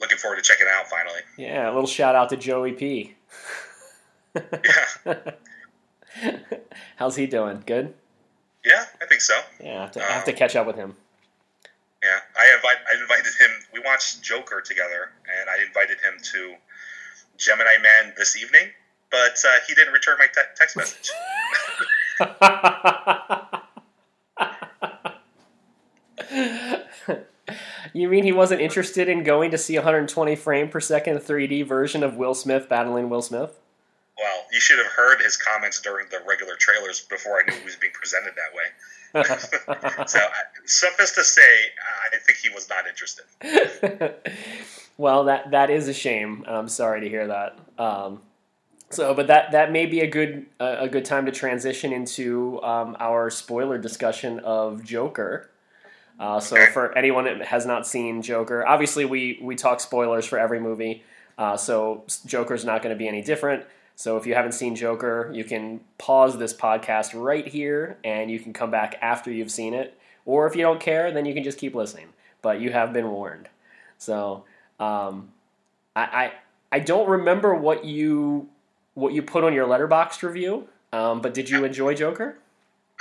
Looking forward to checking it out finally. Yeah, a little shout out to Joey P. yeah. How's he doing? Good. Yeah, I think so. Yeah, I have to, um, I have to catch up with him. Yeah, I invite I invited him. We watched Joker together, and I invited him to Gemini Man this evening, but uh, he didn't return my te- text message. you mean he wasn't interested in going to see 120 frame per second 3D version of Will Smith battling Will Smith? Well, you should have heard his comments during the regular trailers before I knew he was being presented that way. so, suffice to say, I think he was not interested. well, that that is a shame. I'm sorry to hear that. Um, so, but that that may be a good uh, a good time to transition into um, our spoiler discussion of Joker. Uh, so, okay. for anyone that has not seen Joker, obviously we we talk spoilers for every movie. Uh, so, Joker's not going to be any different. So if you haven't seen Joker, you can pause this podcast right here and you can come back after you've seen it. Or if you don't care, then you can just keep listening. But you have been warned. So um, I, I, I don't remember what you what you put on your Letterboxd review. Um, but did you enjoy Joker?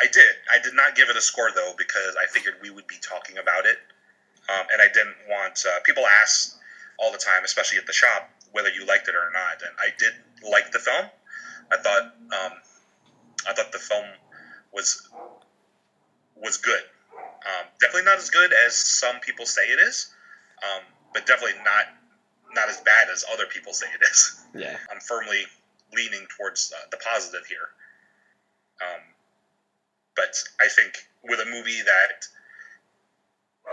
I did. I did not give it a score though because I figured we would be talking about it, um, and I didn't want uh, people ask all the time, especially at the shop, whether you liked it or not. And I did like the film. I thought um, I thought the film was was good. Um, definitely not as good as some people say it is, um, but definitely not not as bad as other people say it is. Yeah, I'm firmly leaning towards uh, the positive here. Um, but I think with a movie that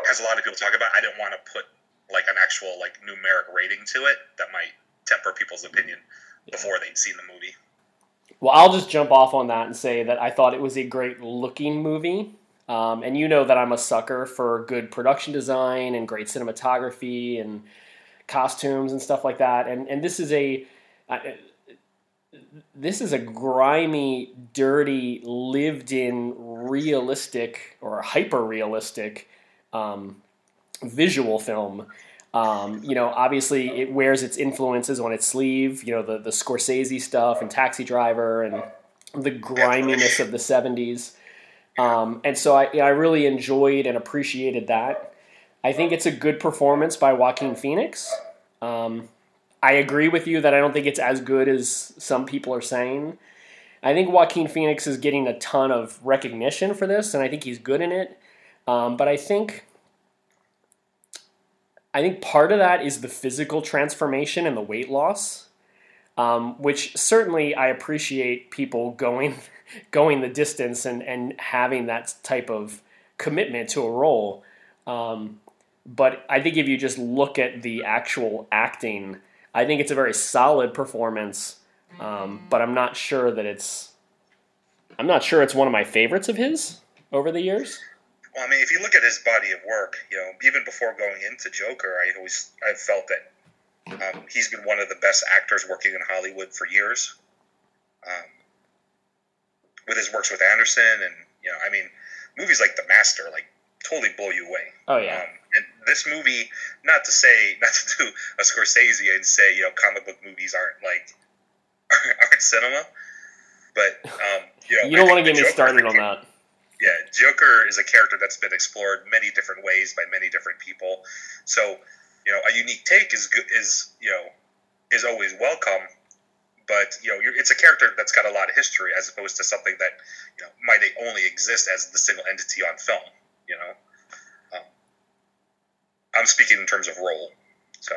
has a lot of people talk about, I didn't want to put like an actual like numeric rating to it that might temper people's opinion before they'd seen the movie. Well, I'll just jump off on that and say that I thought it was a great looking movie. Um, and you know that I'm a sucker for good production design and great cinematography and costumes and stuff like that. And and this is a this is a grimy, dirty, lived-in, realistic or hyper realistic um, visual film um, you know, obviously it wears its influences on its sleeve. You know, the the Scorsese stuff and Taxi Driver and the griminess of the '70s. Um, and so I, I really enjoyed and appreciated that. I think it's a good performance by Joaquin Phoenix. Um, I agree with you that I don't think it's as good as some people are saying. I think Joaquin Phoenix is getting a ton of recognition for this, and I think he's good in it. Um, but I think I think part of that is the physical transformation and the weight loss, um, which certainly I appreciate people going going the distance and, and having that type of commitment to a role. Um, but I think if you just look at the actual acting, I think it's a very solid performance. Um, but I'm not sure that it's I'm not sure it's one of my favorites of his over the years. Well, I mean, if you look at his body of work, you know, even before going into Joker, I always I've felt that um, he's been one of the best actors working in Hollywood for years. Um, with his works with Anderson, and you know, I mean, movies like The Master, like totally blow you away. Oh yeah. Um, and this movie, not to say, not to do a Scorsese and say, you know, comic book movies aren't like aren't cinema, but um, you know, you don't want to get me started on that yeah, Joker is a character that's been explored many different ways by many different people. So, you know, a unique take is good, is you know, is always welcome. But you know, it's a character that's got a lot of history, as opposed to something that you know might only exist as the single entity on film. You know, I'm speaking in terms of role. So,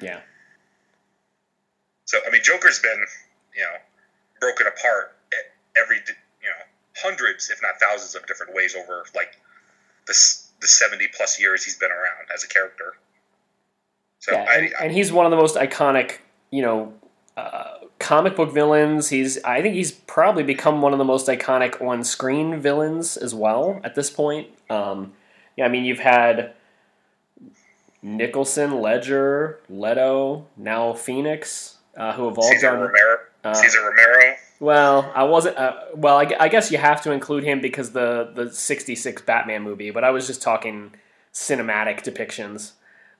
yeah. So I mean, Joker's been you know broken apart every you know hundreds, if not thousands, of different ways over like the the seventy plus years he's been around as a character. So yeah, I, and, I, and, he's one of the most iconic, you know, uh, comic book villains, he's I think he's probably become one of the most iconic on screen villains as well at this point. Um, yeah, I mean you've had Nicholson, Ledger, Leto, now Phoenix, uh, who have all Cesar done. Romero. uh, Cesar Romero. Well, I wasn't. Uh, well, I, I guess you have to include him because the the '66 Batman movie. But I was just talking cinematic depictions.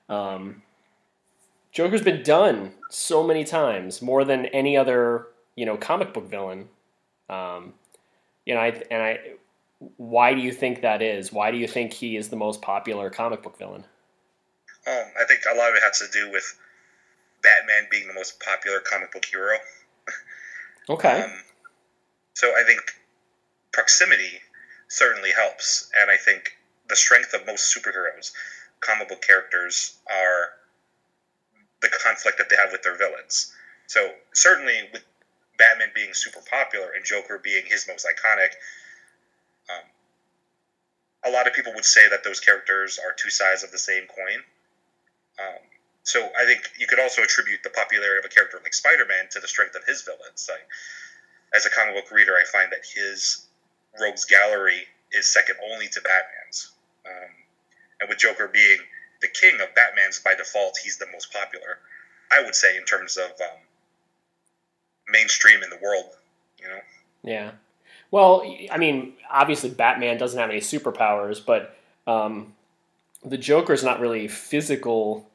Um, Joker's been done so many times, more than any other you know comic book villain. Um, you know, I, and I. Why do you think that is? Why do you think he is the most popular comic book villain? Um, I think a lot of it has to do with Batman being the most popular comic book hero. Okay. Um, so I think proximity certainly helps, and I think the strength of most superheroes, comic book characters, are the conflict that they have with their villains. So certainly with Batman being super popular and Joker being his most iconic, um, a lot of people would say that those characters are two sides of the same coin. So I think you could also attribute the popularity of a character like Spider-Man to the strength of his villains. Like, as a comic book reader, I find that his rogues gallery is second only to Batman's. Um, and with Joker being the king of Batman's by default, he's the most popular. I would say in terms of um, mainstream in the world. You know, Yeah. Well, I mean, obviously Batman doesn't have any superpowers, but um, the Joker's not really physical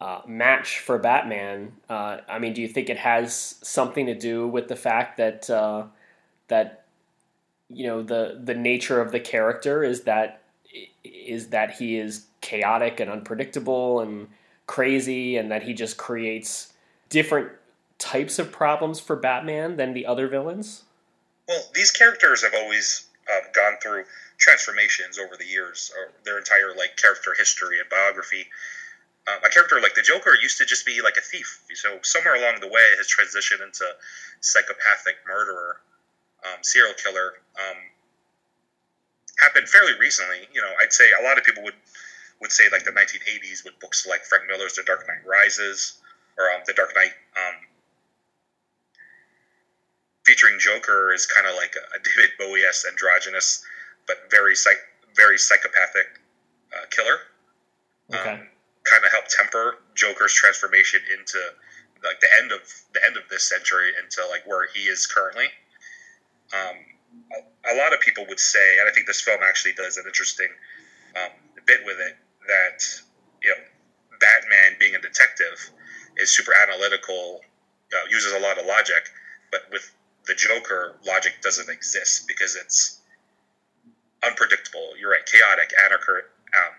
uh, match for Batman. Uh, I mean, do you think it has something to do with the fact that uh, that you know the the nature of the character is that is that he is chaotic and unpredictable and crazy, and that he just creates different types of problems for Batman than the other villains? Well, these characters have always uh, gone through transformations over the years, their entire like character history and biography. Um, a character like the Joker used to just be like a thief. So somewhere along the way, his transition into psychopathic murderer, um, serial killer, um, happened fairly recently. You know, I'd say a lot of people would would say like the 1980s with books like Frank Miller's The Dark Knight Rises or um, The Dark Knight um, featuring Joker is kind of like a, David Bowie-esque androgynous, but very psych- very psychopathic uh, killer. Okay. Um, kind of help temper Joker's transformation into like the end of the end of this century into like where he is currently. Um, a, a lot of people would say, and I think this film actually does an interesting um, bit with it, that you know Batman being a detective is super analytical, uses a lot of logic, but with the Joker, logic doesn't exist because it's unpredictable. You're right, chaotic, anarchic, um,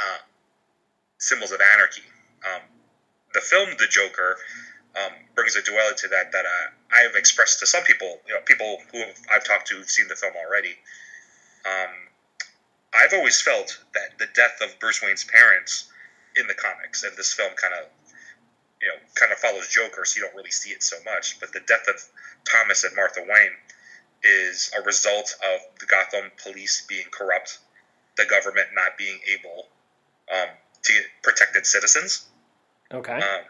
uh, symbols of anarchy. Um, the film The Joker um, brings a duality to that that uh, I have expressed to some people, you know, people who I've talked to who've seen the film already. Um, I've always felt that the death of Bruce Wayne's parents in the comics, and this film kind of, you know, kind of follows Joker, so you don't really see it so much. But the death of Thomas and Martha Wayne is a result of the Gotham police being corrupt, the government not being able um, to protect its citizens. Okay. Um,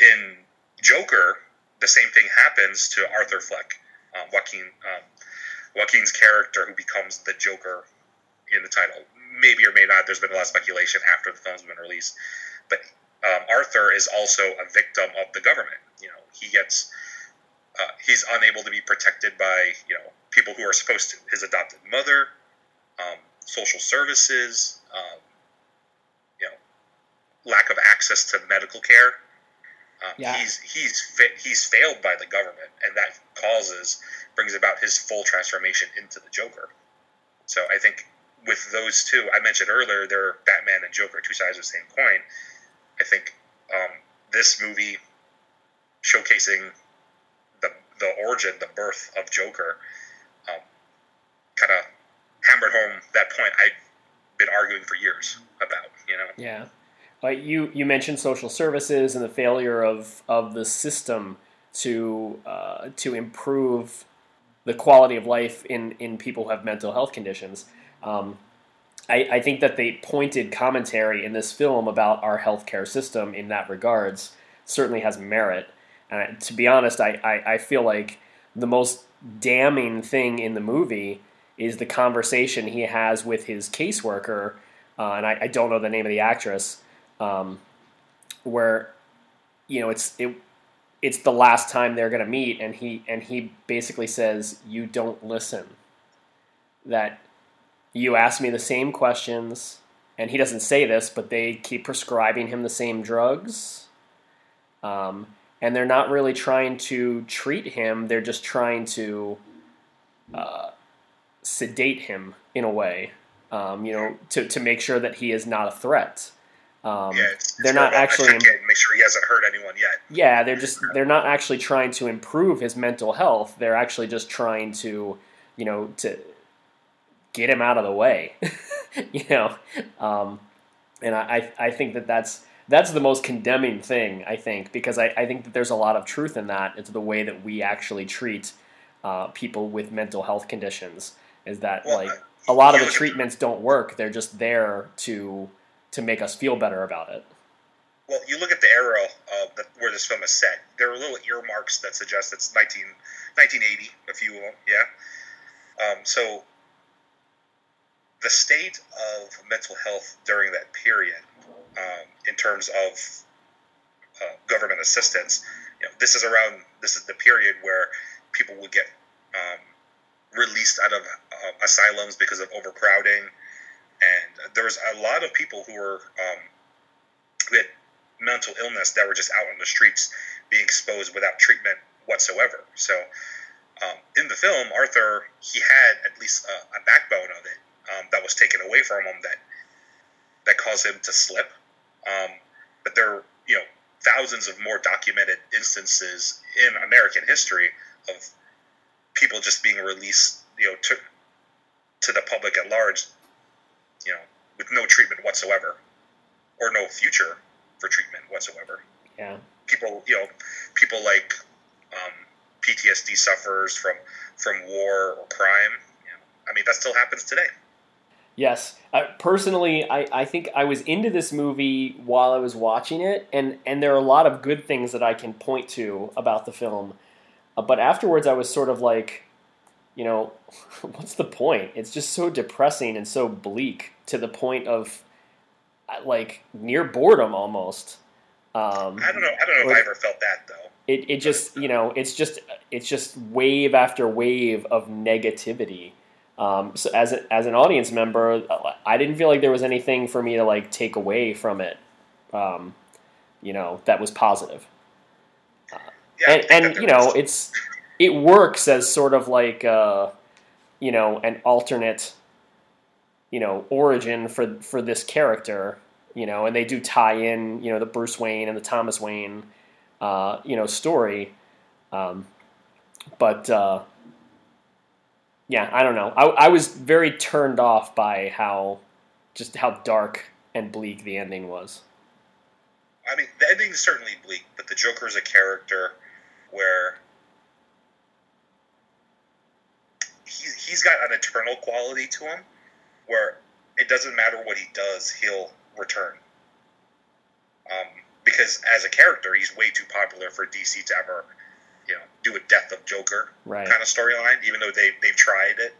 in Joker, the same thing happens to Arthur Fleck, um, Joaquin, um, Joaquin's character, who becomes the Joker in the title. Maybe or may not. There's been a lot of speculation after the film's been released, but um, Arthur is also a victim of the government. You know, he gets uh, he's unable to be protected by you know people who are supposed to. His adopted mother, um, social services, um, lack of access to medical care. Um, Yeah. He's he's fa- he's failed by the government, and that causes brings about his full transformation into the Joker. So I think with those two, I mentioned earlier, they're Batman and Joker, two sides of the same coin. I think um, this movie showcasing the the origin, the birth of Joker, um, kind of hammered home that point I've been arguing for years about. You know, Yeah. Uh, you you mentioned social services and the failure of, of the system to uh, to improve the quality of life in, in people who have mental health conditions. Um, I, I think that the pointed commentary in this film about our healthcare system in that regards certainly has merit. And to be honest, I, I, I feel like the most damning thing in the movie is the conversation he has with his caseworker, uh, and I, I, don't know the name of the actress, um, where you know it's it it's the last time they're going to meet, and he and he basically says, "You don't listen." That you ask me the same questions, and he doesn't say this, but they keep prescribing him the same drugs. Um, and they're not really trying to treat him, they're just trying to uh, sedate him in a way, um, you know, to, to make sure that he is not a threat. Um, yeah, it's, they're not actually make sure he hasn't hurt anyone yet. Yeah, they're just they're not actually trying to improve his mental health. They're actually just trying to, you know, to get him out of the way. you know, um, and I I think that that's that's the most condemning thing I think because I, I think that there's a lot of truth in that. It's the way that we actually treat uh, people with mental health conditions. Is that well, like a lot of the treatments don't work? They're just there to to make us feel better about it. Well, you look at the era the, where this film is set. There are little earmarks that suggest it's 19, 1980, a few of them. Yeah. Um, so the state of mental health during that period, um, in terms of uh, government assistance, you know, this is around this is the period where people would get um, released out of uh, asylums because of overcrowding and there was a lot of people who were um, who had mental illness that were just out on the streets being exposed without treatment whatsoever. So um, in the film, Arthur he had at least a, a backbone of it um, that was taken away from him that that caused him to slip. Um, but there, are, you know, thousands of more documented instances in American history of people just being released, you know, to to the public at large with no treatment whatsoever, or no future for treatment whatsoever. Yeah. People, you know, people like um, PTSD sufferers from from war or crime. You know, I mean, that still happens today. Yes. Uh, personally, I, I think I was into this movie while I was watching it, and, and there are a lot of good things that I can point to about the film. Uh, but afterwards, I was sort of like, you know, what's the point? It's just so depressing and so bleak to the point of uh, like near boredom almost. Um, I don't know. I don't know if I ever felt that though. It it just you know it's just it's just wave after wave of negativity. Um, so as a, as an audience member, I didn't feel like there was anything for me to like take away from it. Um, you know that was positive. Uh, yeah, and and you know it's it works as sort of like uh, you know an alternate you know origin for for this character you know and they do tie in you know the Bruce Wayne and the Thomas Wayne uh, you know story. Um, but uh, yeah I don't know. I, I was very turned off by how just how dark and bleak the ending was. I mean the ending is certainly bleak but the Joker is a character where he's, he's got an eternal quality to him where it doesn't matter what he does, he'll return. Um, because as a character, he's way too popular for DC to ever, you know, do a death of Joker right. kind of storyline. Even though they they've tried it,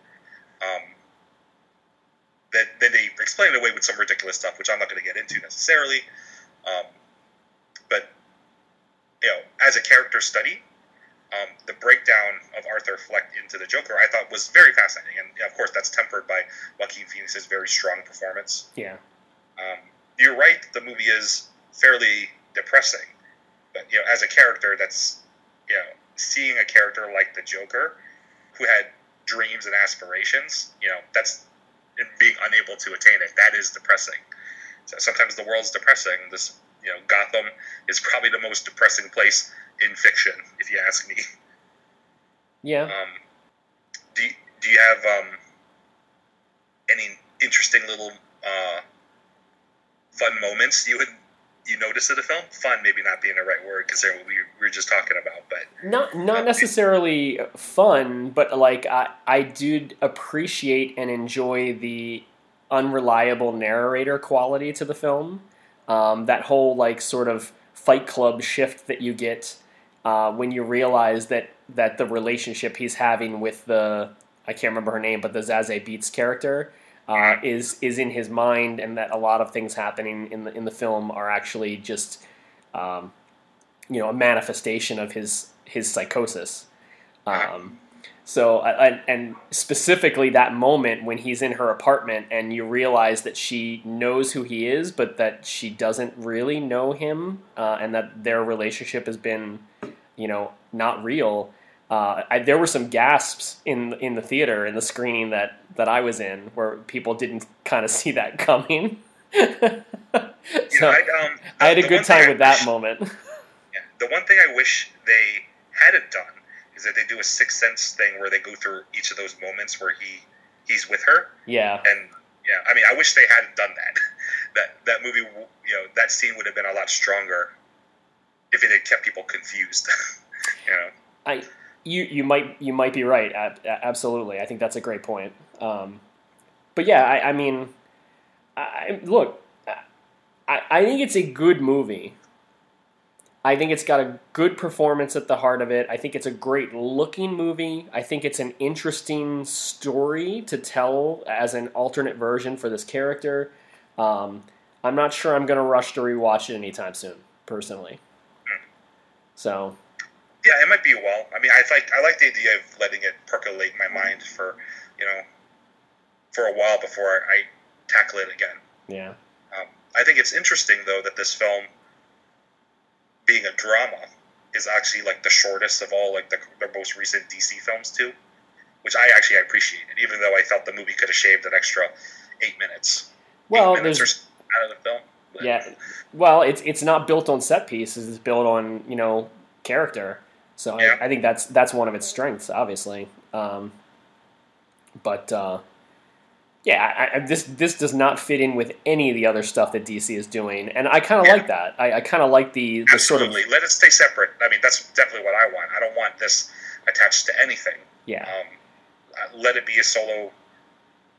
um, that then they explain it away with some ridiculous stuff, which I'm not going to get into necessarily. Um, but you know, as a character study, um, the breakdown of Arthur Fleck into the Joker, I thought was very fascinating, and of course that's tempered by Joaquin Phoenix's very strong performance. Yeah. Um, you're right. The movie is fairly depressing, but you know, as a character, that's you know, seeing a character like the Joker, who had dreams and aspirations, you know, that's being unable to attain it. That is depressing. So sometimes the world's depressing. This, you know, Gotham is probably the most depressing place in fiction, if you ask me. Yeah. Um, do Do you have um, any interesting little uh, fun moments you would you notice in the film? Fun, maybe not being the right word considering what we were just talking about, but not not necessarily fun, but like I I do appreciate and enjoy the unreliable narrator quality to the film. Um, that whole like sort of Fight Club shift that you get uh, when you realize that that the relationship he's having with the I can't remember her name, but the Zazie Beetz character uh, is is in his mind, and that a lot of things happening in the in the film are actually just um, you know a manifestation of his his psychosis. Um, so, I, and specifically that moment when he's in her apartment and you realize that she knows who he is, but that she doesn't really know him, uh, and that their relationship has been, you know, not real. Uh, I, there were some gasps in in the theater in the screening that that I was in where people didn't kind of see that coming. so I, um, I, had a good time with that moment. Yeah, the one thing I wish they hadn't done is that they do a sixth sense thing where they go through each of those moments where he he's with her. Yeah. And yeah, I mean, I wish they hadn't done that. that that movie, you know, that scene would have been a lot stronger if it had kept people confused. you know. I you you might you might be right. Absolutely, I think that's a great point. Um, but yeah, I, I mean, I, look, I, I think it's a good movie. I think it's got a good performance at the heart of it. I think it's a great looking movie. I think it's an interesting story to tell as an alternate version for this character. Um, I'm not sure I'm going to rush to rewatch it anytime soon, personally. So. Yeah, it might be a while. I mean, I like I like the idea of letting it percolate in my mind for you know for a while before I tackle it again. Yeah. Um, I think it's interesting though that this film being a drama is actually like the shortest of all like the, the most recent DC films too, which I actually appreciated, even though I felt the movie could have shaved an extra eight minutes. Well, eight minutes out of the film. But. Yeah, well, it's it's not built on set pieces; it's built on you know character. So yeah. I, I, think that's that's one of its strengths, obviously. Um, but uh, yeah, I, I, this this does not fit in with any of the other stuff that DC is doing, and I kind of yeah. like that. I, I kind of like the, the sort of let it stay separate. I mean, that's definitely what I want. I don't want this attached to anything. Yeah, um, let it be a solo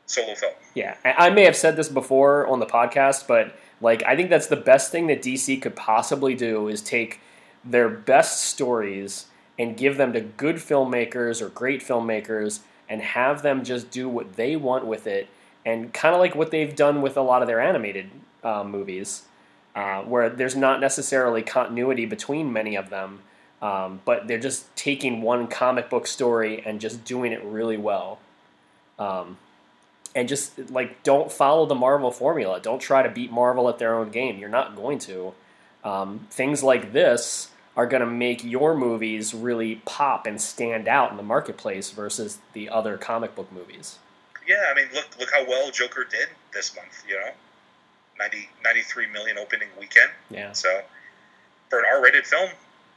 solo film. Yeah, I may have said this before on the podcast, but like I think that's the best thing that DC could possibly do is take their best stories and give them to good filmmakers or great filmmakers and have them just do what they want with it and kind of like what they've done with a lot of their animated uh, movies, uh, where there's not necessarily continuity between many of them, um, but they're just taking one comic book story and just doing it really well. Um, and just like don't follow the Marvel formula. Don't try to beat Marvel at their own game. You're not going to. Um, things like this are going to make your movies really pop and stand out in the marketplace versus the other comic book movies yeah, I mean, look look how well Joker did this month. You know, 90, 93 million opening weekend. Yeah. So for an R-rated film,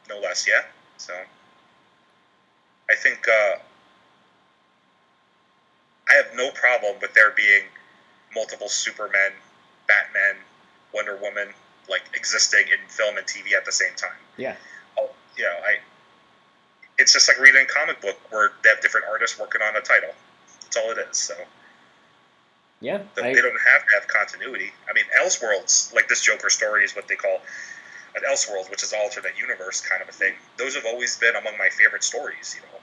no less. Yeah. So I think uh, I have no problem with there being multiple Supermen, Batman, Wonder Woman, like existing in film and TV at the same time. Yeah. Oh, you know, I. It's just like reading a comic book where they have different artists working on a title. That's all it is. So yeah, they, I, they don't have to have continuity. I mean, Elseworlds, like this Joker story, is what they call an Elseworld, which is alternate universe kind of a thing. Those have always been among my favorite stories. You know,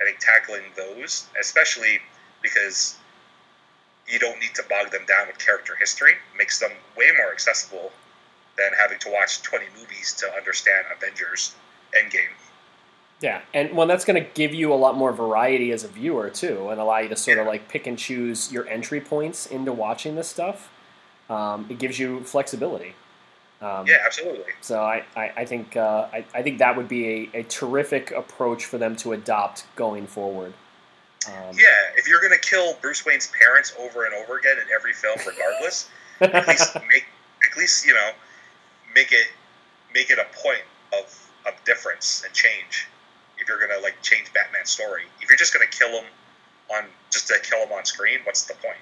I think tackling those, especially because you don't need to bog them down with character history, makes them way more accessible than having to watch 20 movies to understand Avengers Endgame yeah, and well, that's going to give you a lot more variety as a viewer too, and allow you to sort of like pick and choose your entry points into watching this stuff. Um, it gives you flexibility. Um, yeah, absolutely. So I, I, I think uh, I, I think that would be a, a terrific approach for them to adopt going forward. Um, yeah, if you're going to kill Bruce Wayne's parents over and over again in every film, regardless, at least make at least you know make it make it a point of of difference and change if you're gonna like change Batman's story. If you're just gonna kill him on just to kill him on screen, what's the point?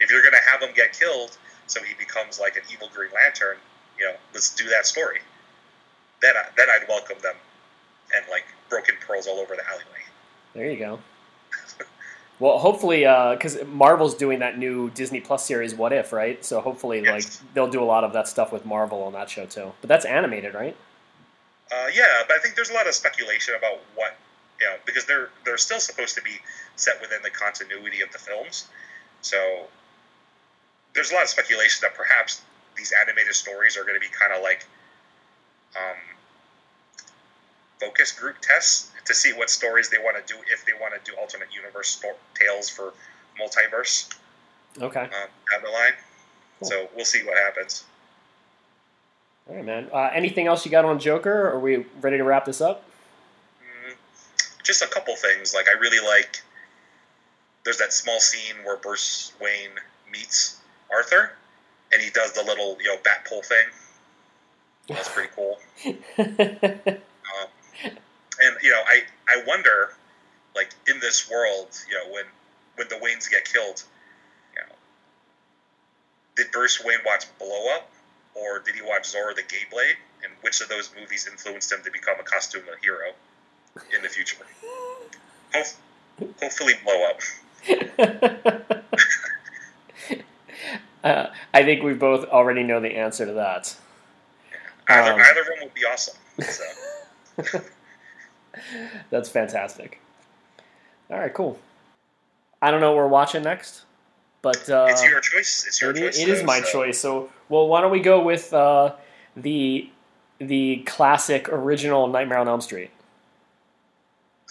If you're gonna have him get killed so he becomes like an evil Green Lantern, you know, let's do that story. Then I, then I'd welcome them and like broken pearls all over the alleyway. There you go. Well, hopefully, because uh, Marvel's doing that new Disney Plus series, What If, right? So hopefully, yes. like they'll do a lot of that stuff with Marvel on that show too. But that's animated, right? Uh, yeah, but I think there's a lot of speculation about what you know because they're they're still supposed to be set within the continuity of the films, so there's a lot of speculation that perhaps these animated stories are going to be kind of like um, focus group tests to see what stories they want to do if they want to do alternate universe sto- tales for multiverse Okay. um, down the line. Cool. So we'll see what happens. All right, man. Uh, anything else you got on Joker? Are we ready to wrap this up? Mm, just a couple things. Like I really like. There's that small scene where Bruce Wayne meets Arthur, and he does the little you know bat pull thing. That's pretty cool. Um, and you know, I I wonder, like in this world, you know, when when the Waynes get killed, you know, did Bruce Wayne watch Blow Up, or did he watch Zorro the Gay Blade? And which of those movies influenced him to become a costume hero in the future? Hope, hopefully, Blow Up. uh, I think we both already know the answer to that. Either, Um. either of them would be awesome. So, That's fantastic. All right, cool. I don't know what we're watching next, but uh, it's your choice. It's your it, choice. it is though, my so- choice. So, well, why don't we go with uh, the the classic original Nightmare on Elm Street?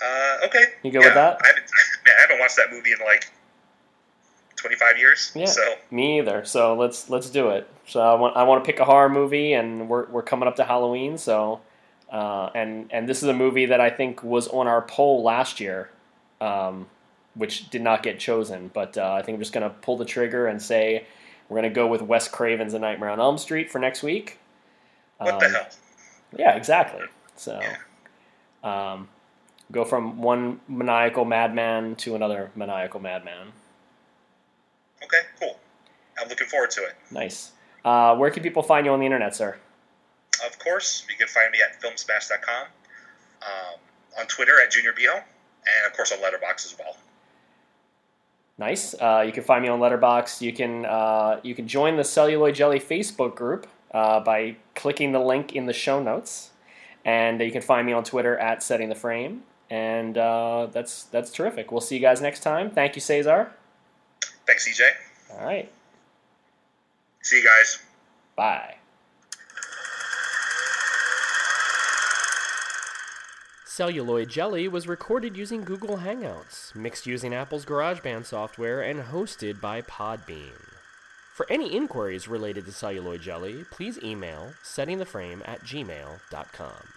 Uh, okay. You go yeah, with that? I haven't, man, I haven't watched that movie in like 25 years. Yeah. So, Me either. So let's let's do it. So I want I want to pick a horror movie, and we're we're coming up to Halloween. So uh, and and this is a movie that I think was on our poll last year, um, which did not get chosen. But uh, I think I'm just gonna pull the trigger and say we're gonna go with Wes Craven's A Nightmare on Elm Street for next week. what the Um, hell? Yeah, exactly. So um, go from one maniacal madman to another maniacal madman. Okay, cool. I'm looking forward to it. Nice. Uh, where can people find you on the internet, sir? Of course, you can find me at filmsmash.com, um, on Twitter at Junior Beho, and of course on Letterboxd as well. Nice. Uh, you can find me on Letterboxd. You can uh, you can join the Celluloid Jelly Facebook group uh, by clicking the link in the show notes, and you can find me on Twitter at Setting the Frame. And uh, that's that's terrific. We'll see you guys next time. Thank you, Cesar. Thanks, CJ. All right. See you guys. Bye. Celluloid Jelly was recorded using Google Hangouts, mixed using Apple's GarageBand software, and hosted by Podbean. For any inquiries related to celluloid jelly, please email settingtheframe at gmail.com.